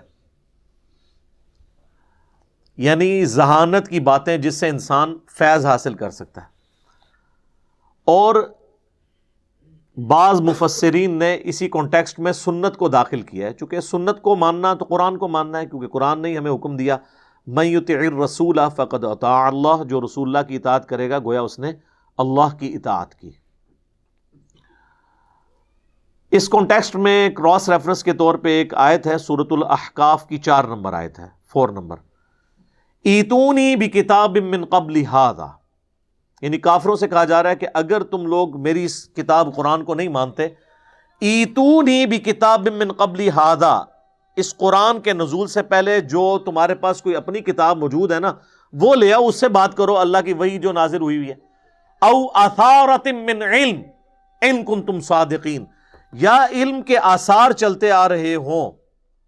یعنی ذہانت کی باتیں جس سے انسان فیض حاصل کر سکتا ہے۔ اور بعض مفسرین نے اسی کانٹیکسٹ میں سنت کو داخل کیا ہے۔ چونکہ سنت کو ماننا تو قرآن کو ماننا ہے، کیونکہ قرآن نے ہمیں حکم دیا میں یطع رسول فقد اطاع اللہ جو رسول اللہ کی اطاعت کرے گا، گویا اس نے اللہ کی اطاعت کی۔ اس کانٹیکسٹ میں کراس ریفرنس کے طور پہ ایک آیت ہے سورت الاحقاف کی چار نمبر آیت ہے فور نمبر۔ ایتونی بھی کتاب من قبل ہاضا یعنی کافروں سے کہا جا رہا ہے کہ اگر تم لوگ میری اس کتاب قرآن کو نہیں مانتے، ایتونی بھی کتاب من قبلی ہادا اس قرآن کے نزول سے پہلے جو تمہارے پاس کوئی اپنی کتاب موجود ہے نا، وہ لے آؤ، اس سے بات کرو، اللہ کی وہی جو نازل ہوئی ہوئی ہے۔ او اثارت من علم، ان کن تم صادقین۔ یا علم کے آثار چلتے آ رہے ہوں۔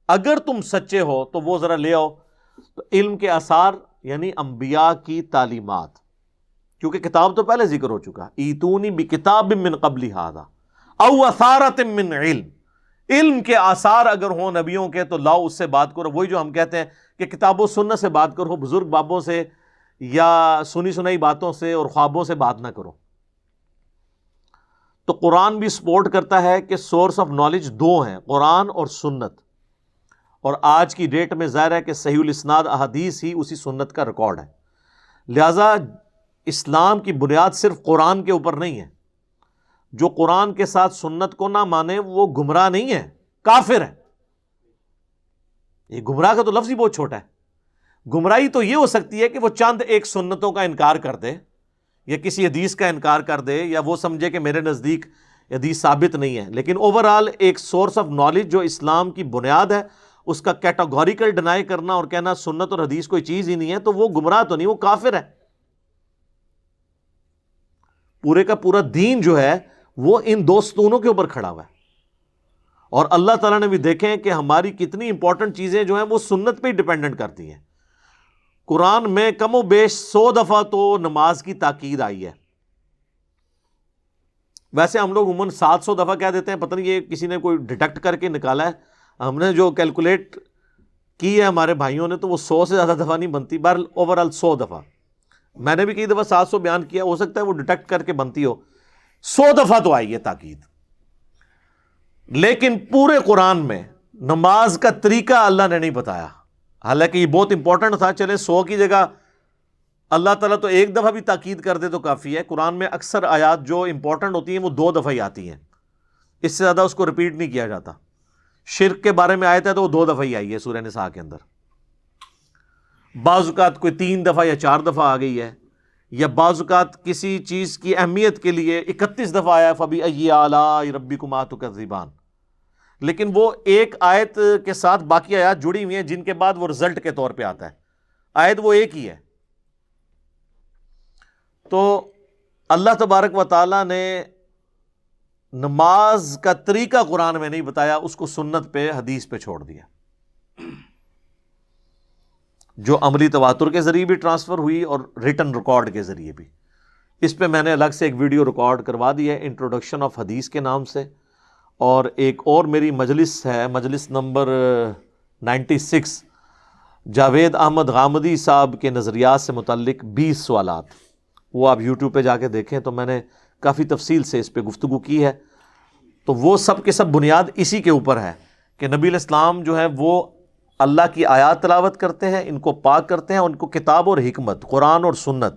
اگر تم سچے ہو تو وہ ذرا لے آؤ۔ تو علم کے آثار یعنی انبیاء کی تعلیمات۔ کیونکہ کتاب تو پہلے ذکر ہو چکا ایتونی بھی کتاب من قبل ہادا او اثارت من علم۔ علم کے آثار اگر ہوں نبیوں کے، تو لاؤ اس سے بات کرو۔ وہی جو ہم کہتے ہیں کہ کتاب و سنت سے بات کرو، بزرگ بابوں سے یا سنی سنائی باتوں سے اور خوابوں سے بات نہ کرو۔ تو قرآن بھی سپورٹ کرتا ہے کہ سورس آف نالج دو ہیں، قرآن اور سنت۔ اور آج کی ڈیٹ میں ظاہر ہے کہ صحیح الاسناد، احادیث ہی اسی سنت کا ریکارڈ ہے۔ لہذا اسلام کی بنیاد صرف قرآن کے اوپر نہیں ہے۔ جو قرآن کے ساتھ سنت کو نہ مانے وہ گمراہ نہیں ہے کافر ہے یہ گمراہ کا تو لفظ ہی بہت چھوٹا ہے۔ گمراہی تو یہ ہو سکتی ہے کہ وہ چند ایک سنتوں کا انکار کر دے، یا کسی حدیث کا انکار کر دے، یا وہ سمجھے کہ میرے نزدیک حدیث ثابت نہیں ہے۔ لیکن اوور آل ایک سورس آف نالج جو اسلام کی بنیاد ہے، اس کا کیٹاگوریکل ڈنائی کرنا اور کہنا سنت اور حدیث کوئی چیز ہی نہیں ہے، تو وہ گمراہ تو نہیں، وہ کافر ہے پورے کا پورا دین جو ہے، وہ ان دو ستونوں کے اوپر کھڑا ہوا ہے۔ اور اللہ تعالیٰ نے بھی دیکھیں کہ ہماری کتنی امپورٹنٹ چیزیں جو ہیں، وہ سنت پہ ہی ڈپینڈنٹ کرتی ہیں۔ قرآن میں کم و بیش سو دفعہ تو نماز کی تاکید آئی ہے۔ ویسے ہم لوگ عموماً سات سو دفعہ کہہ دیتے ہیں، پتہ نہیں یہ کسی نے کوئی ڈیٹیکٹ کر کے نکالا ہے۔ ہم نے جو کیلکولیٹ کی ہے ہمارے بھائیوں نے، تو وہ سو سے زیادہ دفعہ نہیں بنتی بہر اوور آل سو دفعہ۔ میں نے بھی کئی دفعہ سات سو بیان کیا، ہو سکتا ہے وہ ڈیٹیکٹ کر کے بنتی ہو۔ سو دفعہ تو آئی ہے تاکید۔ لیکن پورے قرآن میں نماز کا طریقہ اللہ نے نہیں بتایا۔ حالانکہ یہ بہت امپورٹنٹ تھا چلے سو کی جگہ اللہ تعالیٰ تو ایک دفعہ بھی تاکید کر دے تو کافی ہے۔ قرآن میں اکثر آیات جو امپورٹنٹ ہوتی ہیں، وہ دو دفعہ ہی آتی ہیں۔ اس سے زیادہ اس کو رپیٹ نہیں کیا جاتا۔ شرک کے بارے میں آئے تھے تو وہ دو دفعہ ہی آئی ہے سورہ نساء کے اندر۔ بعض اوقات کوئی تین دفعہ یا چار دفعہ آ گئی ہے، یا بعض اوقات کسی چیز کی اہمیت کے لیے اکتیس دفعہ آیا فبی اعلیٰ ربی کمات کا زبان لیکن وہ ایک آیت کے ساتھ باقی آیات جڑی ہوئی ہیں، جن کے بعد وہ رزلٹ کے طور پہ آتا ہے۔ آیت وہ ایک ہی ہے۔ تو اللہ تبارک و تعالی نے نماز کا طریقہ قرآن میں نہیں بتایا، اس کو سنت پہ، حدیث پہ چھوڑ دیا۔ جو عملی تواتر کے ذریعے بھی ٹرانسفر ہوئی اور ریٹن ریکارڈ کے ذریعے بھی۔ اس پہ میں نے الگ سے ایک ویڈیو ریکارڈ کروا دی ہے انٹروڈکشن آف حدیث کے نام سے۔ اور ایک اور میری مجلس ہے، مجلس number ninety six, Javed Ahmad Ghamidi صاحب کے نظریات سے متعلق بیس سوالات۔ وہ آپ یوٹیوب پہ جا کے دیکھیں تو میں نے کافی تفصیل سے اس پہ گفتگو کی ہے۔ تو وہ سب کے سب بنیاد اسی کے اوپر ہے کہ نبی الاسلام جو ہے وہ اللہ کی آیات تلاوت کرتے ہیں، ان کو پاک کرتے ہیں، ان کو کتاب اور حکمت، قرآن اور سنت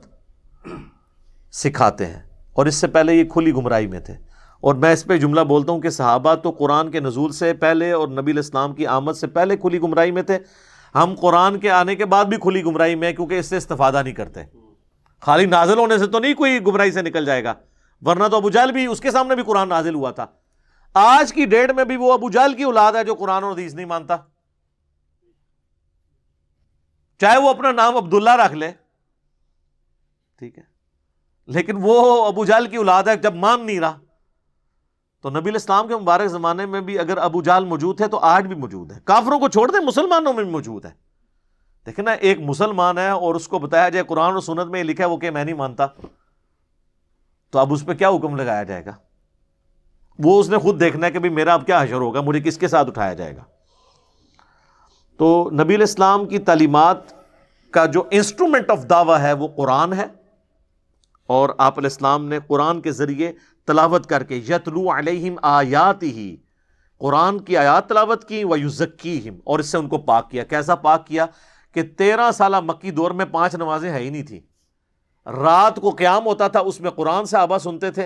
سکھاتے ہیں۔ اور اس سے پہلے یہ کھلی گمراہی میں تھے۔ اور میں اس پہ جملہ بولتا ہوں کہ صحابہ تو قرآن کے نزول سے پہلے اور نبی الاسلام کی آمد سے پہلے کھلی گمراہی میں تھے۔ ہم قرآن کے آنے کے بعد بھی کھلی گمراہی میں کیونکہ اس سے استفادہ نہیں کرتے۔ خالی نازل ہونے سے تو نہیں کوئی گمراہی سے نکل جائے گا۔ ورنہ تو ابو جال بھی، اس کے سامنے بھی قرآن نازل ہوا تھا۔ آج کی ڈیٹ میں بھی وہ ابو جال کی اولاد ہے جو قرآن اور حدیث نہیں مانتا۔ چاہے وہ اپنا نام عبداللہ رکھ لے، ٹھیک ہے؟ لیکن وہ ابو جال کی اولاد ہے، جب مان نہیں رہا، تو نبی الاسلام کے مبارک زمانے میں بھی اگر ابو جال موجود ہے تو آج بھی موجود ہے۔ کافروں کو چھوڑ دیں، مسلمانوں میں بھی موجود ہے۔ دیکھیں نا، ایک مسلمان ہے اور اس کو بتایا جائے، قرآن و سنت میں لکھا ہے، وہ کہ میں نہیں مانتا۔ تو اب اس پہ کیا حکم لگایا جائے گا؟ وہ اس نے خود دیکھنا ہے کہ بھی میرا اب کیا حشر ہوگا، مجھے کس کے ساتھ اٹھایا جائے گا؟ تو نبی الاسلام کی تعلیمات کا جو انسٹرومنٹ آف دعویٰ ہے وہ قرآن ہے اور آپ علیہ السلام نے قرآن کے ذریعے تلاوت کر کے یتلو علیہم آیات ہی قرآن کی آیات تلاوت کی وہ یوزکی اور اس سے ان کو پاک کیا۔ کیسا پاک کیا؟ کہ تیرہ سالہ مکی دور میں پانچ نمازیں ہے ہی نہیں تھی رات کو قیام ہوتا تھا، اس میں قرآن سے آبا سنتے تھے۔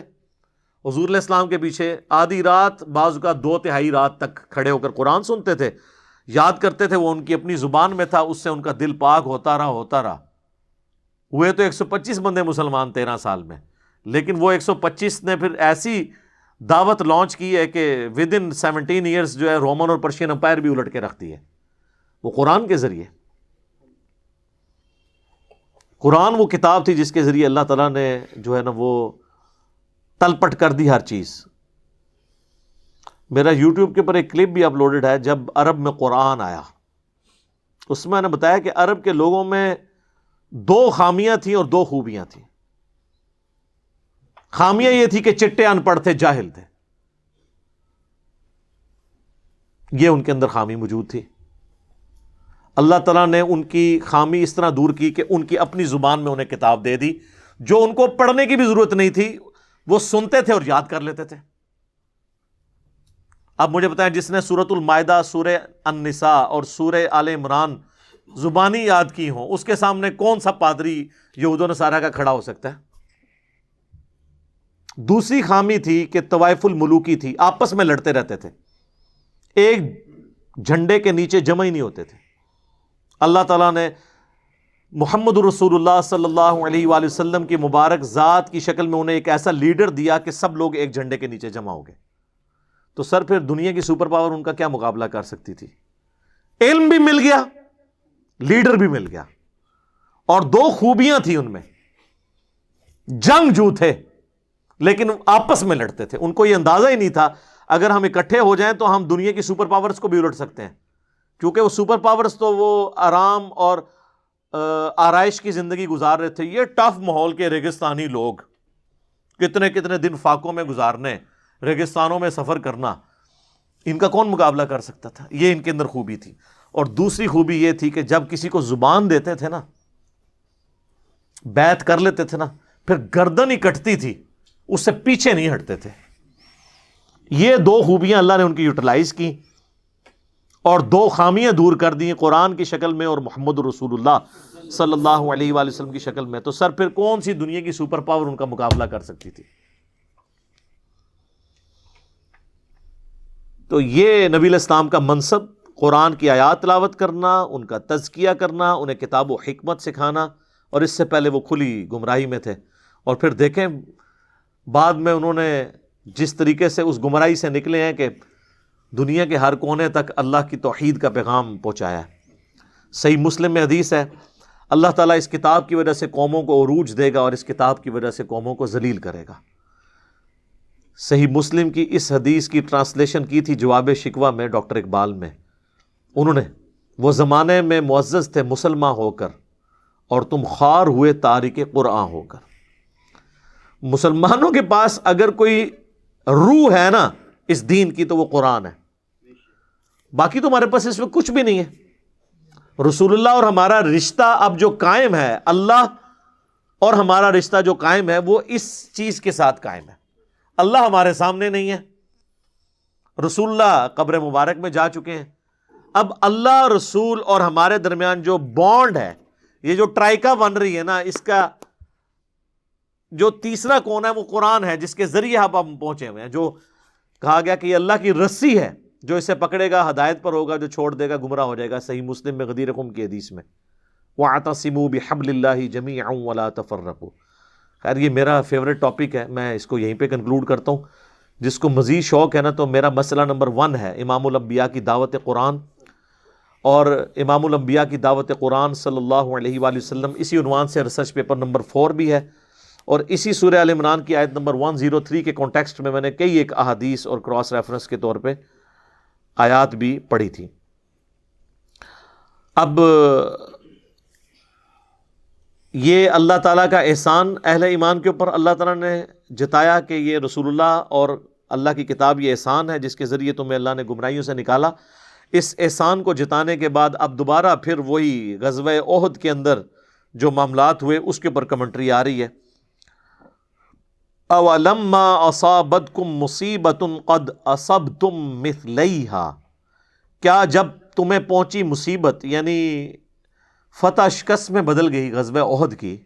حضور علیہ السلام کے پیچھے آدھی رات، بعض کا دو تہائی رات تک کھڑے ہو کر قرآن سنتے تھے۔ یاد کرتے تھے وہ ان کی اپنی زبان میں تھا، اس سے ان کا دل پاک ہوتا رہا ہوتا رہا۔ ہوئے تو ایک سو پچیس بندے مسلمان تیرہ سال میں، لیکن وہ ایک سو پچیس نے پھر ایسی دعوت لانچ کی ہے کہ ود ان سیونٹین ایئرس جو ہے رومن اور پرشین امپائر بھی الٹ کے رکھتی ہے وہ قرآن کے ذریعے۔ قرآن وہ کتاب تھی جس کے ذریعے اللہ تعالیٰ نے جو ہے نا وہ تلپٹ کر دی ہر چیز۔ میرا یوٹیوب کے اوپر ایک کلپ بھی اپلوڈڈ ہے جب عرب میں قرآن آیا۔ اس میں نے بتایا کہ عرب کے لوگوں میں دو خامیاں تھیں اور دو خوبیاں تھیں۔ خامیاں یہ تھی کہ چٹے ان پڑھ تھے، جاہل تھے۔ یہ ان کے اندر خامی موجود تھی۔ اللہ تعالیٰ نے ان کی خامی اس طرح دور کی کہ ان کی اپنی زبان میں انہیں کتاب دے دی۔ جو ان کو پڑھنے کی بھی ضرورت نہیں تھی، وہ سنتے تھے اور یاد کر لیتے تھے۔ اب مجھے بتائیں جس نے سورت المائدہ سورہ النساء اور سورہ آل عمران زبانی یاد کی ہوں، اس کے سامنے کون سا پادری یہود و نصارہ کا کھڑا ہو سکتا ہے؟ دوسری خامی تھی کہ طوائف الملوکی تھی، آپس میں لڑتے رہتے تھے۔ ایک جھنڈے کے نیچے جمع ہی نہیں ہوتے تھے۔ اللہ تعالیٰ نے محمد رسول اللہ صلی اللہ علیہ وآلہ وسلم کی مبارک ذات کی شکل میں انہیں ایک ایسا لیڈر دیا کہ سب لوگ ایک جھنڈے کے نیچے جمع ہو گئے۔ تو سر پھر دنیا کی سپر پاور ان کا کیا مقابلہ کر سکتی تھی؟ علم بھی مل گیا، لیڈر بھی مل گیا، اور دو خوبیاں تھیں ان میں۔ جنگ جو تھے لیکن آپس میں لڑتے تھے۔ ان کو یہ اندازہ ہی نہیں تھا، اگر ہم اکٹھے ہو جائیں تو ہم دنیا کی سپر پاورز کو بھی الٹ سکتے ہیں۔ کیونکہ وہ سپر پاورز تو وہ آرام اور آرائش کی زندگی گزار رہے تھے۔ یہ ٹف ماحول کے ریگستانی لوگ کتنے کتنے دن فاقوں میں گزارنے۔ ریگستانوں میں سفر کرنا، ان کا کون مقابلہ کر سکتا تھا؟ یہ ان کے اندر خوبی تھی۔ اور دوسری خوبی یہ تھی کہ جب کسی کو زبان دیتے تھے نا، بیت کر لیتے تھے نا، پھر گردن ہی کٹتی تھی، اس سے پیچھے نہیں ہٹتے تھے۔ یہ دو خوبیاں اللہ نے ان کی یوٹیلائز کی اور دو خامیاں دور کر دی قرآن کی شکل میں اور محمد رسول اللہ صلی اللہ علیہ وآلہ وسلم کی شکل میں۔ تو سر پھر کون سی دنیا کی سپر پاور ان کا مقابلہ کر سکتی تھی؟ تو یہ نبی الاسلام کا منصب، قرآن کی آیات تلاوت کرنا، ان کا تزکیہ کرنا، انہیں کتاب و حکمت سکھانا، اور اس سے پہلے وہ کھلی گمراہی میں تھے۔ اور پھر دیکھیں، بعد میں انہوں نے جس طریقے سے اس گمراہی سے نکلے ہیں کہ دنیا کے ہر کونے تک اللہ کی توحید کا پیغام پہنچایا ہے۔ صحیح مسلم میں حدیث ہے، اللہ تعالیٰ اس کتاب کی وجہ سے قوموں کو عروج دے گا اور اس کتاب کی وجہ سے قوموں کو ذلیل کرے گا۔ صحیح مسلم کی اس حدیث کی ٹرانسلیشن کی تھی جواب شکوہ میں ڈاکٹر اقبال میں۔ انہوں نے، وہ زمانے میں معزز تھے مسلمان ہو کر، اور تم خار ہوئے تاریخ قرآن ہو کر۔ مسلمانوں کے پاس اگر کوئی روح ہے نا، اس دین کی تو وہ قرآن ہے۔ باقی تو ہمارے پاس اس میں کچھ بھی نہیں ہے۔ رسول اللہ اور ہمارا رشتہ اب جو قائم ہے، اللہ اور ہمارا رشتہ جو قائم ہے، وہ اس چیز کے ساتھ قائم ہے۔ اللہ ہمارے سامنے نہیں ہے۔ رسول اللہ قبر مبارک میں جا چکے ہیں۔ اب اللہ، رسول اور ہمارے درمیان جو بانڈ ہے، یہ جو ٹرائکا بن رہی ہے نا، اس کا جو تیسرا کون ہے وہ قرآن ہے، جس کے ذریعے آپ ہم پہنچے ہوئے ہیں۔ جو کہا گیا کہ یہ اللہ کی رسی ہے، جو اسے پکڑے گا، ہدایت پر ہوگا، جو چھوڑ دے گا، گمراہ ہو جائے گا۔ صحیح مسلم میں غدیر قم کی حدیث میں۔ وہ آتا سمو بحب اللہ جمی آؤں ولا تفر خیر، یہ میرا فیوریٹ ٹاپک ہے، میں اس کو یہیں پہ کنکلوڈ کرتا ہوں۔ جس کو مزید شوق ہے نا، تو میرا مسئلہ نمبر ون ہے، امام الانبیاء کی دعوت قرآن۔ اور امام الانبیاء کی دعوت قرآن صلی اللہ علیہ وآلہ وسلم اسی عنوان سے ریسرچ پیپر نمبر فور بھی ہے۔ اور اسی سورہ عال عمران کی آیت نمبر 103 کے کانٹیکسٹ میں میں نے کئی ایک احادیث اور کراس ریفرنس کے طور پہ آیات بھی پڑھی تھی۔ اب یہ اللہ تعالیٰ کا احسان اہل ایمان کے اوپر اللہ تعالیٰ نے جتایا کہ یہ رسول اللہ اور اللہ کی کتاب یہ احسان ہے، جس کے ذریعے تمہیں اللہ نے گمراہیوں سے نکالا۔ اس احسان کو جتانے کے بعد اب دوبارہ پھر وہی غزوہ عہد کے اندر جو معاملات ہوئے، اس کے اوپر کمنٹری آ رہی ہے۔ اولما اصابت کم مصیبت قد اسب تم مثلیہ کیا جب تمہیں پہنچی مصیبت یعنی فتح شکست میں بدل گئی غزب عہد کی۔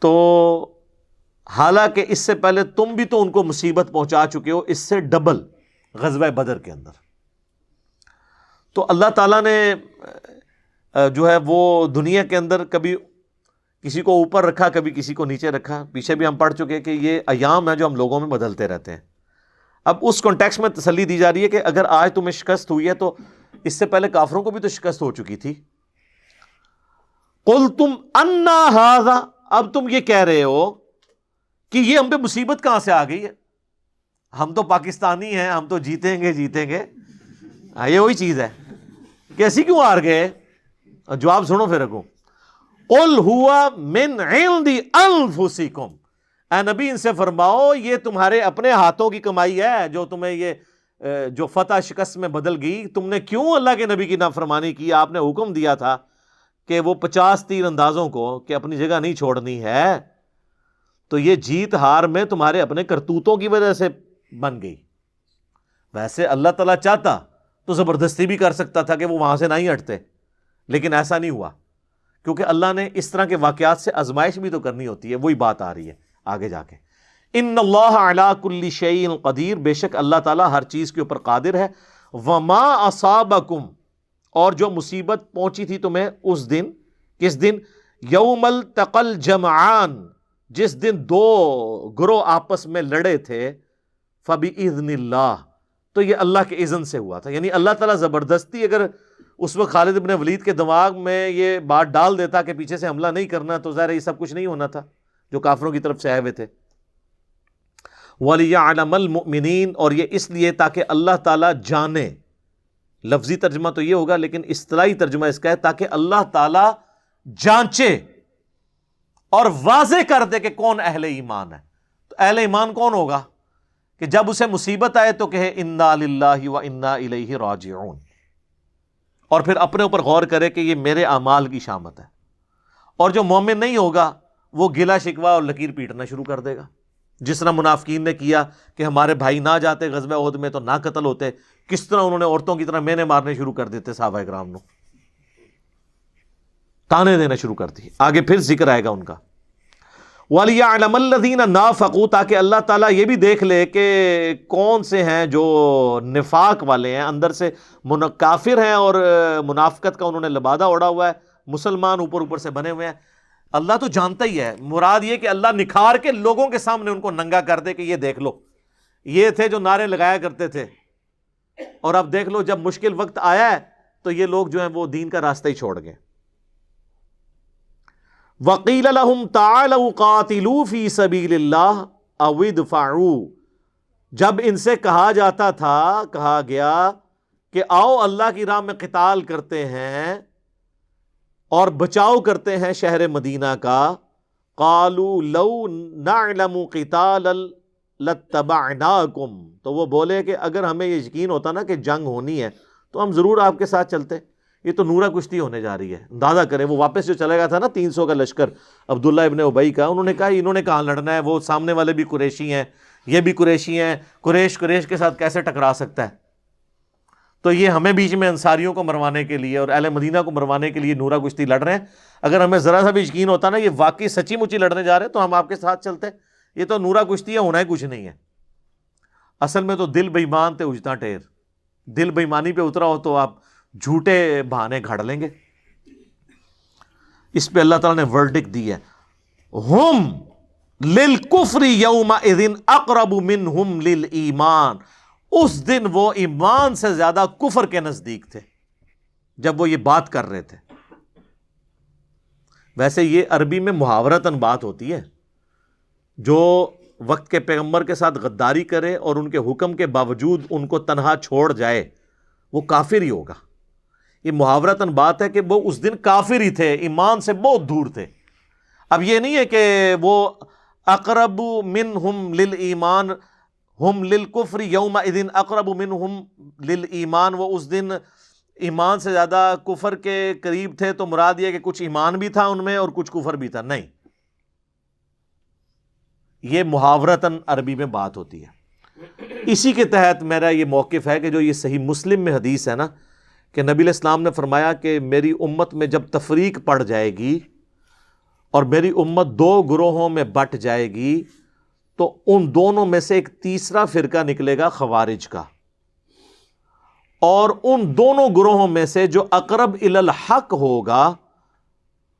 تو حالانکہ اس سے پہلے تم بھی تو ان کو مصیبت پہنچا چکے ہو، اس سے ڈبل غزب بدر کے اندر۔ تو اللہ تعالیٰ نے جو ہے وہ دنیا کے اندر کبھی کسی کو اوپر رکھا، کبھی کسی کو نیچے رکھا۔ پیچھے بھی ہم پڑھ چکے کہ یہ ایام ہے جو ہم لوگوں میں بدلتے رہتے ہیں۔ اب اس کانٹیکس میں تسلی دی جا رہی ہے کہ اگر آج تمہیں شکست ہوئی ہے تو اس سے پہلے کافروں کو بھی تو شکست ہو چکی تھی۔ کل تم انا اب تم یہ کہہ رہے ہو کہ یہ ہم پہ مصیبت کہاں سے آ گئی ہے؟ ہم تو پاکستانی ہیں، ہم تو جیتیں گے جیتیں گے۔ ہاں، یہ وہی چیز ہے۔ کیسی کیوں ہار گئے؟ جواب سنو پھر رکھو ہوا من اے نبی، ان سے فرماؤ، یہ تمہارے اپنے ہاتھوں کی کمائی ہے جو تمہیں یہ جو فتح شکست میں بدل گئی، تم نے کیوں اللہ کے نبی کی نافرمانی کی؟ آپ نے حکم دیا تھا کہ وہ پچاس تیر اندازوں کو کہ اپنی جگہ نہیں چھوڑنی ہے، تو یہ جیت ہار میں تمہارے اپنے کرتوتوں کی وجہ سے بن گئی۔ ویسے اللہ تعالیٰ چاہتا تو زبردستی بھی کر سکتا تھا کہ وہ وہاں سے نہیں ہٹتے، لیکن ایسا نہیں ہوا، کیونکہ اللہ نے اس طرح کے واقعات سے ازمائش بھی تو کرنی ہوتی ہے، وہی بات آ رہی ہے، آگے جا کے۔ ان اللہ علا کل شعین قدیر بے شک اللہ تعالیٰ ہر چیز کے اوپر قادر ہے۔ وما اصابکم اور جو مصیبت پہنچی تھی تمہیں اس دن، کس دن؟ یوم التقل جمعان جس دن دو گروہ آپس میں لڑے تھے۔ فبی اذن اللہ تو یہ اللہ کے اذن سے ہوا تھا۔ یعنی اللہ تعالیٰ زبردستی اگر اس وقت خالد ابن ولید کے دماغ میں یہ بات ڈال دیتا کہ پیچھے سے حملہ نہیں کرنا تو ظاہر یہ سب کچھ نہیں ہونا تھا۔ جو کافروں کی طرف سے آئے ہوئے تھے۔ ولی عالم المؤمنین اور یہ اس لیے تاکہ اللہ تعالیٰ جانے۔ لفظی ترجمہ تو یہ ہوگا، لیکن اصطلاحی ترجمہ اس کا ہے، تاکہ اللہ تعالیٰ جانچے اور واضح کر دے کہ کون اہل ایمان ہے۔ تو اہل ایمان کون ہوگا؟ کہ جب اسے مصیبت آئے تو کہ انا اللہ و انا الیہ راجعون۔ اور پھر اپنے اوپر غور کرے کہ یہ میرے اعمال کی شامت ہے۔ اور جو مومن نہیں ہوگا، وہ گلا شکوا اور لکیر پیٹنا شروع کر دے گا۔ جس طرح منافقین نے کیا کہ ہمارے بھائی نہ جاتے غزب عہد میں تو نہ قتل ہوتے، کس طرح انہوں نے عورتوں کی طرح مینے مارنے شروع کر دیتے صحابہ اکرام نو؟ تانے دینا شروع کر دی۔ آگے پھر ذکر آئے گا ان کا۔ والی علم الدین نا فقو تاکہ اللہ تعالیٰ یہ بھی دیکھ لے کہ کون سے ہیں جو نفاق والے ہیں۔ اندر سے کافر ہیں اور منافقت کا انہوں نے لبادہ اڑا ہوا ہے۔ مسلمان اوپر اوپر سے بنے ہوئے ہیں۔ اللہ تو جانتا ہی ہے۔ مراد یہ کہ اللہ نکھار کے لوگوں کے سامنے ان کو ننگا کر دے کہ یہ دیکھ لو۔ یہ تھے جو نعرے لگایا کرتے تھے۔ اور اب دیکھ لو، جب مشکل وقت آیا ہے تو یہ لوگ جو ہیں وہ دین کا راستہ ہی چھوڑ گئے۔ وکیل فی سبیل اللہ اود فارو جب ان سے کہا جاتا تھا، کہا گیا کہ آؤ اللہ کی راہ میں قتال کرتے ہیں۔ اور بچاؤ کرتے ہیں شہر مدینہ کا۔ کالو لو نعلم قتال لتبعناکم تو وہ بولے کہ اگر ہمیں یہ یقین ہوتا نا کہ جنگ ہونی ہے، تو ہم ضرور آپ کے ساتھ چلتے۔ یہ تو نورا کشتی ہونے جا رہی ہے۔ اندازہ کریں، وہ واپس جو چلے گا تھا نا تین سو کا لشکر، عبداللہ ابن ابئی کا، انہوں نے کہا، انہوں نے کہاں لڑنا ہے، وہ سامنے والے بھی قریشی ہیں، یہ بھی قریشی ہیں، قریش قریش کے ساتھ کیسے ٹکرا سکتا ہے؟ تو یہ ہمیں بیچ میں انصاریوں کو مروانے کے لیے اور اہل مدینہ کو مروانے کے لیے نورا کشتی لڑ رہے ہیں۔ اگر ہمیں ذرا سا بھی یقین ہوتا نا یہ واقعی سچی مچی لڑنے جا رہے ہیں تو ہم آپ کے ساتھ چلتے یہ تو نورا کشتی ہے، ہونا ہی کچھ نہیں ہے۔ اصل میں تو دل بےمان تھے اجتا ٹیر دل بےمانی پہ اترا ہو تو آپ جھوٹے بہانے گھڑ لیں گے۔ اس پہ اللہ تعالیٰ نے ورڈک دی ہے۔ ہم لل کفری یوم اقرب من ہم لل ایمان اس دن وہ ایمان سے زیادہ کفر کے نزدیک تھے، جب وہ یہ بات کر رہے تھے۔ ویسے یہ عربی میں محاورتن بات ہوتی ہے۔ جو وقت کے پیغمبر کے ساتھ غداری کرے اور ان کے حکم کے باوجود ان کو تنہا چھوڑ جائے، وہ کافر ہی ہوگا۔ یہ محاورتن بات ہے کہ وہ اس دن کافر ہی تھے، ایمان سے بہت دور تھے۔ اب یہ نہیں ہے کہ وہ اقرب من ہم لل ایمان ہم لل کفری یوم ادین اقرب من ہم لل ایمان وہ اس دن ایمان سے زیادہ کفر کے قریب تھے تو مراد یہ کہ کچھ ایمان بھی تھا ان میں اور کچھ کفر بھی تھا۔ نہیں۔ یہ محاورتاً عربی میں بات ہوتی ہے۔ اسی کے تحت میرا یہ موقف ہے کہ جو یہ صحیح مسلم میں حدیث ہے نا، کہ نبی الاسلام نے فرمایا کہ میری امت میں جب تفریق پڑ جائے گی اور میری امت دو گروہوں میں بٹ جائے گی تو ان دونوں میں سے ایک تیسرا فرقہ نکلے گا خوارج کا۔ اور ان دونوں گروہوں میں سے جو اقرب الحق ہوگا،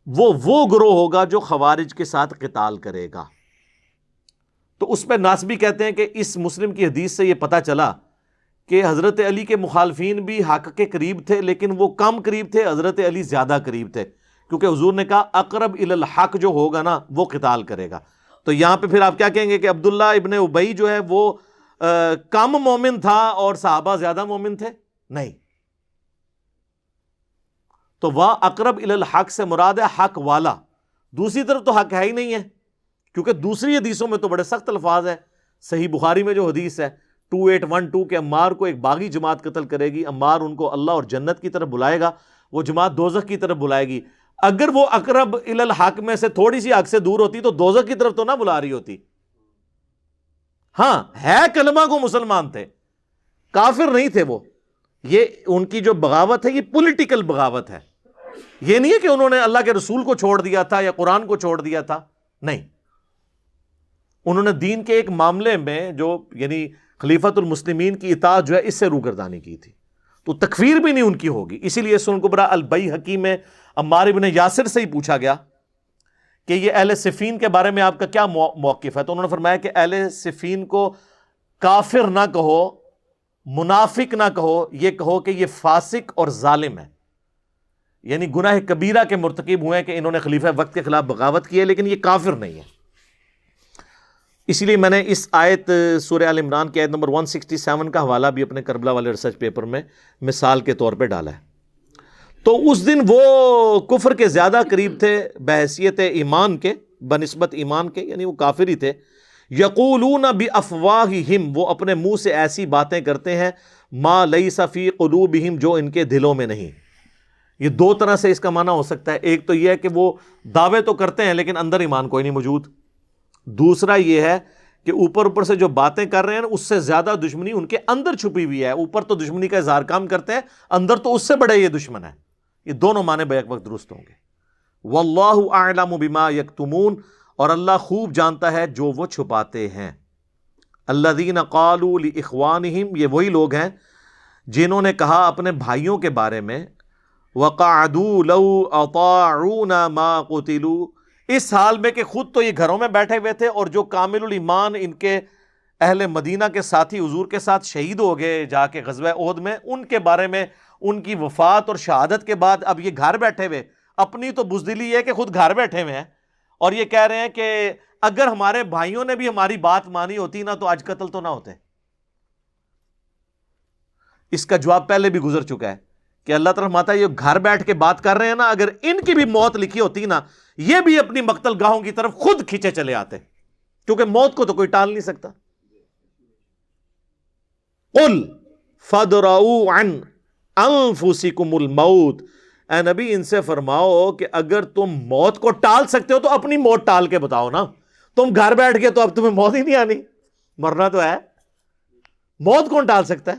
وہ وہ گروہ ہوگا جو خوارج کے ساتھ قتال کرے گا۔ تو اس پہ ناسبی کہتے ہیں کہ اس مسلم کی حدیث سے یہ پتا چلا کہ حضرت علی کے مخالفین بھی حق کے قریب تھے، لیکن وہ کم قریب تھے، حضرت علی زیادہ قریب تھے۔ کیونکہ حضور نے کہا، اقرب الحق جو ہوگا نا، وہ قتال کرے گا۔ تو یہاں پہ پھر آپ کیا کہیں گے کہ عبداللہ ابن ابئی جو ہے وہ کم مومن تھا اور صحابہ زیادہ مومن تھے؟ نہیں۔ تو وہ اقرب الحق سے مراد ہے حق والا۔ دوسری طرف تو حق ہے ہی نہیں ہے، کیونکہ دوسری حدیثوں میں تو بڑے سخت الفاظ ہے صحیح بخاری میں جو حدیث ہے ٹو ایٹ ون ٹو کے امار کو ایک باغی جماعت قتل کرے گی امار ان کو اللہ اور جنت کی طرف بلائے گا، وہ جماعت دوزخ کی طرف بلائے گی۔ اگر وہ اقرب الحق میں سے تھوڑی سی حق سے دور ہوتی تو دوزخ کی طرف تو نہ بلا رہی ہوتی۔ ہاں ہے کلمہ کو مسلمان تھے۔ کافر نہیں تھے وہ۔ یہ ان کی جو بغاوت ہے، یہ پولیٹیکل بغاوت ہے۔ یہ نہیں ہے کہ انہوں نے اللہ کے رسول کو چھوڑ دیا تھا یا قرآن کو چھوڑ دیا تھا۔ نہیں۔ انہوں نے دین کے ایک معاملے میں جو یعنی خلیفت المسلمین کی اطاعت جو ہے، اس سے روگردانی کی تھی۔ تو تکفیر بھی نہیں ان کی ہوگی۔ اسی لیے سن قبرا البئی حکیم میں عمار ابن یاسر سے ہی پوچھا گیا کہ یہ اہل صفین کے بارے میں آپ کا کیا موقف ہے؟ تو انہوں نے فرمایا کہ اہل صفین کو کافر نہ کہو، منافق نہ کہو، یہ کہو کہ یہ فاسق اور ظالم ہے۔ یعنی گناہ کبیرہ کے مرتکب ہوئے کہ انہوں نے خلیفہ وقت کے خلاف بغاوت کی ہے، لیکن یہ کافر نہیں ہے۔ اسی لیے میں نے اس آیت، سورہ عال عمران کی آیت نمبر 167 کا حوالہ بھی اپنے کربلا والے ریسرچ پیپر میں مثال کے طور پہ ڈالا ہے۔ تو اس دن وہ کفر کے زیادہ قریب تھے بحثیت ایمان کے، بنسبت ایمان کے یعنی وہ کافر ہی تھے۔ یقولون بھی افواہ وہ اپنے منہ سے ایسی باتیں کرتے ہیں، ما لئی صفی قلوبہم، جو ان کے دلوں میں نہیں۔ یہ دو طرح سے اس کا معنی ہو سکتا ہے۔ ایک تو یہ ہے کہ وہ دعوے تو کرتے ہیں، لیکن اندر ایمان کوئی نہیں موجود۔ دوسرا یہ ہے کہ اوپر اوپر سے جو باتیں کر رہے ہیں، اس سے زیادہ دشمنی ان کے اندر چھپی ہوئی ہے۔ اوپر تو دشمنی کا اظہار کام کرتے ہیں، اندر تو اس سے بڑے یہ دشمن ہے یہ دونوں معنی بیک وقت درست ہوں گے۔ واللہ اعلم بما یکتمون، اور اللہ خوب جانتا ہے جو وہ چھپاتے ہیں۔ اللہ دین قالوا لاخوانہم یہ وہی لوگ ہیں جنہوں نے کہا اپنے بھائیوں کے بارے میں، وقعدوا لو اطاعونا ما قتلوا۔ اس حال میں کہ خود تو یہ گھروں میں بیٹھے ہوئے تھے، اور جو کامل الایمان ان کے اہل مدینہ کے ساتھی، حضور کے ساتھ شہید ہو گئے جا کے غزوہ عہد میں، ان کے بارے میں ان کی وفات اور شہادت کے بعد اب یہ گھر بیٹھے ہوئے، اپنی تو بزدلی ہے کہ خود گھر بیٹھے ہوئے ہیں۔ اور یہ کہہ رہے ہیں کہ اگر ہمارے بھائیوں نے بھی ہماری بات مانی ہوتی نا تو آج قتل تو نہ ہوتے۔ اس کا جواب پہلے بھی گزر چکا ہے کہ اللہ تعالیٰ ماتا یہ گھر بیٹھ کے بات کر رہے ہیں نا، اگر ان کی بھی موت لکھی ہوتی نا، یہ بھی اپنی مقتل گاہوں کی طرف خود کھینچے چلے آتے۔ کیونکہ موت کو تو کوئی ٹال نہیں سکتا۔ الموت اے نبی، ان سے فرماؤ کہ اگر تم موت کو ٹال سکتے ہو تو اپنی موت ٹال کے بتاؤ نا۔ تم گھر بیٹھ کے تو اب تمہیں موت ہی نہیں آنی۔ مرنا تو ہے۔ موت کون ٹال سکتا ہے؟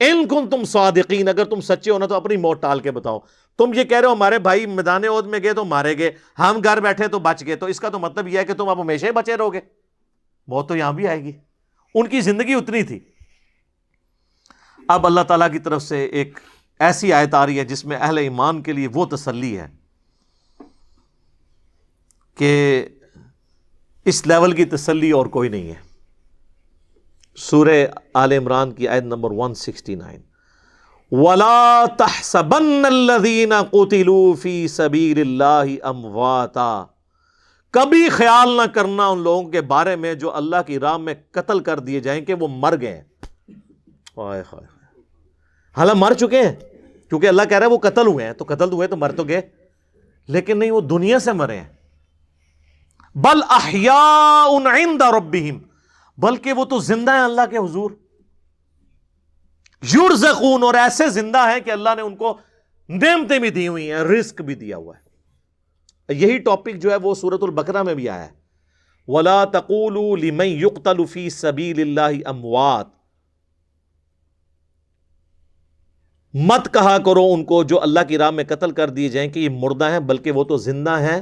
ان کن تم صادقین، اگر تم سچے ہو نا تو اپنی موت ٹال کے بتاؤ۔ تم یہ کہہ رہے ہو، ہمارے بھائی میدان عود میں گئے تو مارے گئے۔ ہم گھر بیٹھے تو بچ گئے۔ تو اس کا تو مطلب یہ ہے کہ تم اب ہمیشہ ہی بچے رہو گے۔ موت تو یہاں بھی آئے گی۔ ان کی زندگی اتنی تھی۔ اب اللہ تعالیٰ کی طرف سے ایک ایسی آیت آ رہی ہے جس میں اہل ایمان کے لیے وہ تسلی ہے کہ اس لیول کی تسلی اور کوئی نہیں ہے۔ سورہ آل عمران کی آیت نمبر 169 ولا تحسبن الذين قتلوا في سبيل الله امواتا کبھی خیال نہ کرنا ان لوگوں کے بارے میں جو اللہ کی راہ میں قتل کر دیے جائیں کہ وہ مر گئے۔ حالانکہ مر چکے ہیں۔ کیونکہ اللہ کہہ رہا ہے وہ قتل ہوئے ہیں۔ تو قتل ہوئے تو مر تو گئے۔ لیکن نہیں، وہ دنیا سے مرے ہیں۔ بل احیاء عند ربهم بلکہ وہ تو زندہ ہیں اللہ کے حضور۔ یورزقون اور ایسے زندہ ہیں کہ اللہ نے ان کو نعمتیں بھی دی ہوئی ہیں، رزق بھی دیا ہوا ہے۔ یہی ٹاپک جو ہے وہ سورت البقرہ میں بھی آیا ہے۔ ولا تقول لمن يقتل في سبيل الله اموات مت کہا کرو ان کو جو اللہ کی راہ میں قتل کر دیے جائیں کہ یہ مردہ ہیں، بلکہ وہ تو زندہ ہیں۔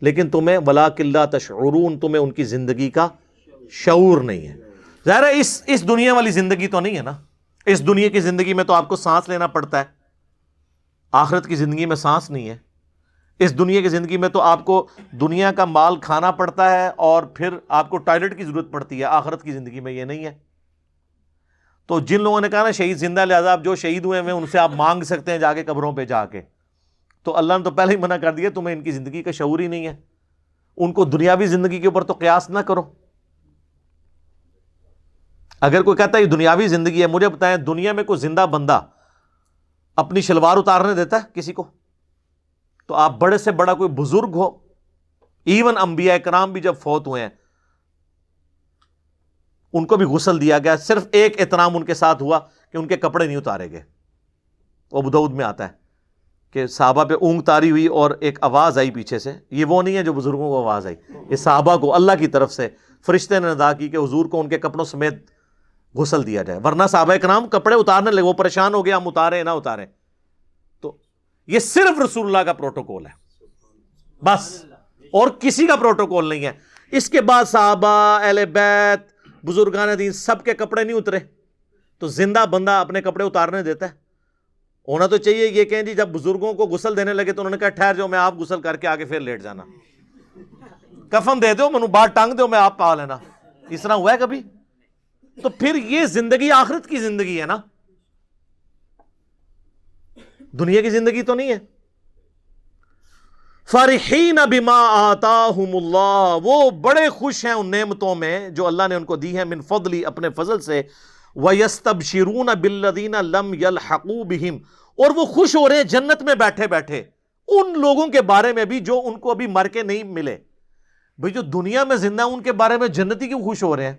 لیکن تمہیں ولا کلّہ تشعرون، تمہیں ان کی زندگی کا شعور نہیں ہے۔ ظاہر ہے، اس اس دنیا والی زندگی تو نہیں ہے نا۔ اس دنیا کی زندگی میں تو آپ کو سانس لینا پڑتا ہے۔ آخرت کی زندگی میں سانس نہیں ہے۔ اس دنیا کی زندگی میں تو آپ کو دنیا کا مال کھانا پڑتا ہے اور پھر آپ کو ٹوائلٹ کی ضرورت پڑتی ہے۔ آخرت کی زندگی میں یہ نہیں ہے۔ تو جن لوگوں نے کہا نا شہید زندہ لہٰذا آپ جو شہید ہوئے ہیں، ان سے آپ مانگ سکتے ہیں جا کے قبروں پہ جا کے۔ تو اللہ نے تو پہلے ہی منع کر دیا، تمہیں ان کی زندگی کا شعور ہی نہیں ہے۔ ان کو دنیاوی زندگی کے اوپر تو قیاس نہ کرو۔ اگر کوئی کہتا ہے یہ دنیاوی زندگی ہے، مجھے بتائیں دنیا میں کوئی زندہ بندہ اپنی شلوار اتارنے دیتا ہے کسی کو؟ تو آپ بڑے سے بڑا کوئی بزرگ ہو۔ ایون انبیاء کرام بھی جب فوت ہوئے ہیں ان کو بھی غسل دیا گیا۔ صرف ایک احترام ان کے ساتھ ہوا کہ ان کے کپڑے نہیں اتارے گئے۔ وہ بدعود میں آتا ہے کہ صحابہ پہ اونگ تاری ہوئی اور ایک آواز آئی پیچھے سے۔ یہ وہ نہیں ہے جو بزرگوں کو آواز آئی۔ یہ صحابہ کو اللہ کی طرف سے فرشتے نے ادا کی کہ حضور کو ان کے کپڑوں سمیت غسل دیا جائے۔ ورنہ صحابہ کرام کپڑے اتارنے لگے، وہ پریشان ہو گیا ہم اتارے نہ اتارے۔ تو یہ صرف رسول اللہ کا پروٹوکول ہے۔ بس۔ اور کسی کا پروٹوکول نہیں ہے۔ اس کے بعد صحابہ، اہل بیت بزرگان دین سب کے کپڑے نہیں اترے۔ تو زندہ بندہ اپنے کپڑے اتارنے دیتا ہے۔ ہونا تو چاہیے یہ کہیں جی جب بزرگوں کو غسل دینے لگے تو انہوں نے کہا ٹھہر جو میں آپ غسل کر کے آگے پھر لیٹ جانا۔ کفن دے دو منو بات ٹانگ دو میں آپ پا لینا۔ اس طرح ہوا ہے کبھی؟ تو پھر یہ زندگی آخرت کی زندگی ہے نا۔ دنیا کی زندگی تو نہیں ہے۔ فرحین بما آتاہم اللہ وہ بڑے خوش ہیں ان نعمتوں میں جو اللہ نے ان کو دی ہے من فضلی، اپنے فضل سے۔ وَيَسْتَبْشِرُونَ بِالَّذِينَ لَمْ يَلْحَقُوا بِهِمْ۔ اور وہ خوش ہو رہے ہیں جنت میں بیٹھے بیٹھے۔ ان لوگوں کے بارے میں بھی جو ان کو ابھی مر کے نہیں ملے۔ بھئی جو دنیا میں زندہ ان کے بارے میں جنتی کیوں خوش ہو رہے ہیں؟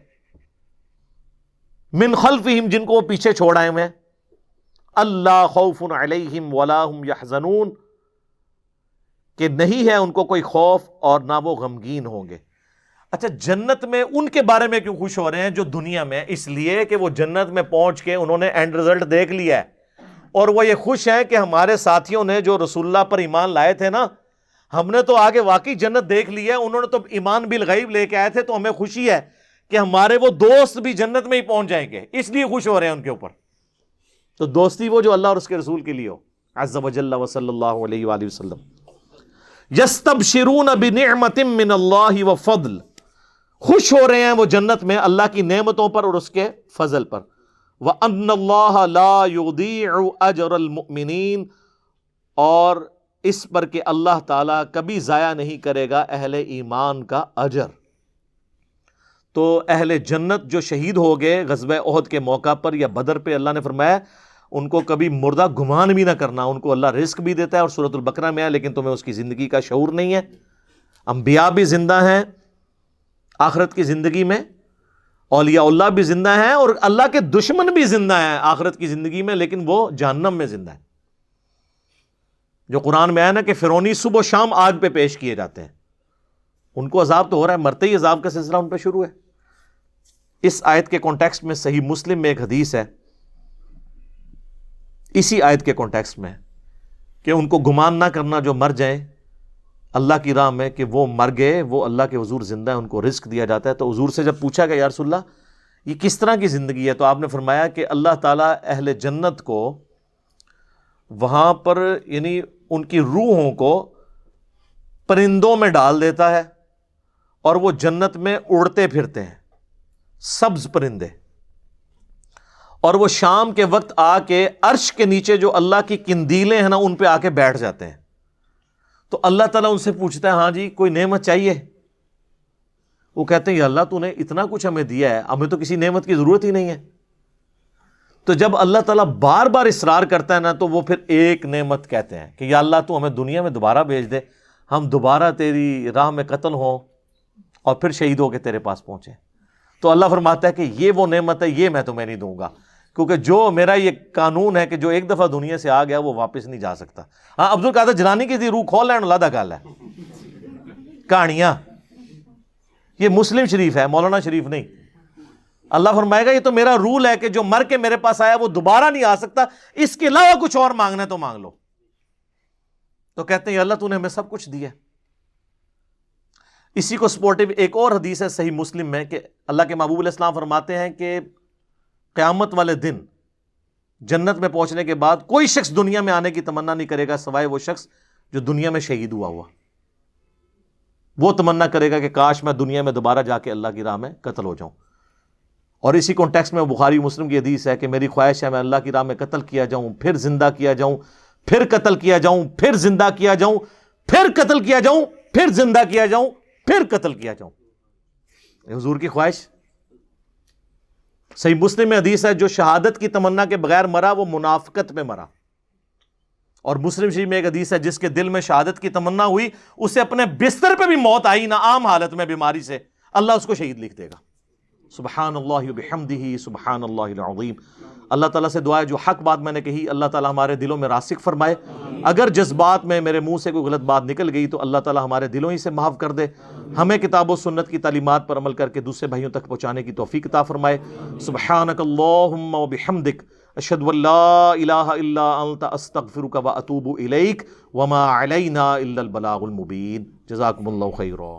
من خلفہم، جن کو وہ پیچھے چھوڑ آئے ہوئے اللہ خوف علیہم ولا هم يحزنون کہ نہیں ہے ان کو کوئی خوف اور نہ وہ غمگین ہوں گے۔ اچھا جنت میں ان کے بارے میں کیوں خوش ہو رہے ہیں جو دنیا میں؟ اس لیے کہ وہ جنت میں پہنچ کے انہوں نے اینڈ رزلٹ دیکھ لیا ہے۔ اور وہ یہ خوش ہیں کہ ہمارے ساتھیوں نے جو رسول اللہ پر ایمان لائے تھے نا، ہم نے تو آگے واقعی جنت دیکھ لی ہے۔ انہوں نے تو ایمان بالغیب لے کے آئے تھے، تو ہمیں خوشی ہے کہ ہمارے وہ دوست بھی جنت میں ہی پہنچ جائیں گے۔ اس لیے خوش ہو رہے ہیں ان کے اوپر۔ تو دوستی وہ جو اللہ اور اس کے رسول کے لیے ہو۔ عز و جل و صلی اللہ علیہ وآلہ وسلم۔ یستبشرون بنعمت من اللہ و فضل۔ خوش ہو رہے ہیں وہ جنت میں اللہ کی نعمتوں پر اور اس کے فضل پر۔ وَأَنَّ اللَّهَ لَا يُضِيعُ أَجْرَ الْمُؤْمِنِينَ۔ اور اس پر کہ اللہ تعالیٰ کبھی ضائع نہیں کرے گا اہل ایمان کا اجر۔ تو اہل جنت جو شہید ہو گئے غزوہ عہد کے موقع پر یا بدر پہ اللہ نے فرمایا ان کو کبھی مردہ گمان بھی نہ کرنا، ان کو اللہ رزق بھی دیتا ہے اور صورت البقرہ میں ہے، لیکن تمہیں اس کی زندگی کا شعور نہیں ہے۔ انبیاء بھی زندہ ہیں آخرت کی زندگی میں، اولیاء اللہ بھی زندہ ہیں اور اللہ کے دشمن بھی زندہ ہیں آخرت کی زندگی میں، لیکن وہ جہنم میں زندہ ہے جو قرآن میں آیا نا کہ فرونی صبح و شام آگ پہ پیش کیے جاتے ہیں۔ ان کو عذاب تو ہو رہا ہے، مرتے ہی عذاب کا سلسلہ ان پہ شروع ہے۔ اس آیت کے کانٹیکسٹ میں صحیح مسلم میں ایک حدیث ہے۔ اسی آیت کے کانٹیکسٹ میں کہ ان کو گمان نہ کرنا جو مر جائیں اللہ کی راہ میں کہ وہ مر گئے، وہ اللہ کے حضور زندہ ہے ان کو رزق دیا جاتا ہے۔ تو حضور سے جب پوچھا گیا، یا رسول اللہ، یہ کس طرح کی زندگی ہے؟ تو آپ نے فرمایا کہ اللہ تعالیٰ اہل جنت کو وہاں پر یعنی ان کی روحوں کو پرندوں میں ڈال دیتا ہے اور وہ جنت میں اڑتے پھرتے ہیں۔ سبز پرندے۔ اور وہ شام کے وقت آ کے عرش کے نیچے جو اللہ کی کندیلیں ہیں نا، ان پہ آ کے بیٹھ جاتے ہیں۔ تو اللہ تعالیٰ ان سے پوچھتا ہے ہاں جی کوئی نعمت چاہیے؟ وہ کہتے ہیں، یا اللہ، تو نے اتنا کچھ ہمیں دیا ہے، ہمیں تو کسی نعمت کی ضرورت ہی نہیں ہے۔ تو جب اللہ تعالیٰ بار بار اصرار کرتا ہے نا، تو وہ پھر ایک نعمت کہتے ہیں کہ، یا اللہ، تو ہمیں دنیا میں دوبارہ بھیج دے، ہم دوبارہ تیری راہ میں قتل ہوں اور پھر شہید ہو کے تیرے پاس پہنچے۔ تو اللہ فرماتا ہے کہ یہ وہ نعمت ہے، یہ میں تمہیں نہیں دوں گا۔ کیونکہ جو میرا یہ قانون ہے کہ جو ایک دفعہ دنیا سے آ گیا وہ واپس نہیں جا سکتا۔ ہاں عبد القادر جلانی کی تھی، روح کھول لین، اللہ گل ہے۔ کہانیاں۔ یہ مسلم شریف ہے، مولانا شریف نہیں۔ اللہ فرمائے گا، یہ تو میرا رول ہے کہ جو مر کے میرے پاس آیا وہ دوبارہ نہیں آ سکتا۔ اس کے علاوہ کچھ اور مانگنا ہے تو مانگ لو۔ تو کہتے ہیں اللہ تو نے ہمیں سب کچھ دیا اسی کو سپورٹو ایک اور حدیث ہے، صحیح مسلم میں کہ اللہ کے محبوب علیہ السلام فرماتے ہیں کہ قیامت والے دن جنت میں پہنچنے کے بعد کوئی شخص دنیا میں آنے کی تمنا نہیں کرے گا سوائے وہ شخص جو دنیا میں شہید ہوا ہوا۔ وہ تمنا کرے گا کہ کاش میں دنیا میں دوبارہ جا کے اللہ کی راہ میں قتل ہو جاؤں۔ اور اسی کانٹیکس میں بخاری مسلم کی حدیث ہے کہ میری خواہش ہے میں اللہ کی راہ میں قتل کیا جاؤں، پھر زندہ کیا جاؤں، پھر قتل کیا جاؤں، پھر زندہ کیا جاؤں، پھر قتل کیا جاؤں، پھر زندہ کیا جاؤں، پھر قتل کیا جاؤں۔ حضور کی خواہش؟ صحیح مسلم میں حدیث ہے، جو شہادت کی تمنا کے بغیر مرا، وہ منافقت میں مرا۔ اور مسلم شریف میں ایک حدیث ہے، جس کے دل میں شہادت کی تمنا ہوئی، اسے اپنے بستر پہ بھی موت آئی، نہ عام حالت میں بیماری سے۔ اللہ اس کو شہید لکھ دے گا۔ سبحان اللہ بحمدہ سبحان اللہ العظیم۔ اللہ تعالیٰ سے دعا ہے، جو حق بات میں نے کہی، اللہ تعالیٰ ہمارے دلوں میں راسک فرمائے۔ اگر جذبات میں میرے منہ سے کوئی غلط بات نکل گئی، تو اللہ تعالیٰ ہمارے دلوں ہی سے معاف کر دے۔ ہمیں کتاب و سنت کی تعلیمات پر عمل کر کے دوسرے بھائیوں تک پہنچانے کی توفیق عطا فرمائے۔ سبحانک اللہم و بحمدک، اشہد و الہ الا انت، استغفرک و اتوب الیک، وما علینا الا البلاغ المبین۔ جزاکم اللہ خیرہ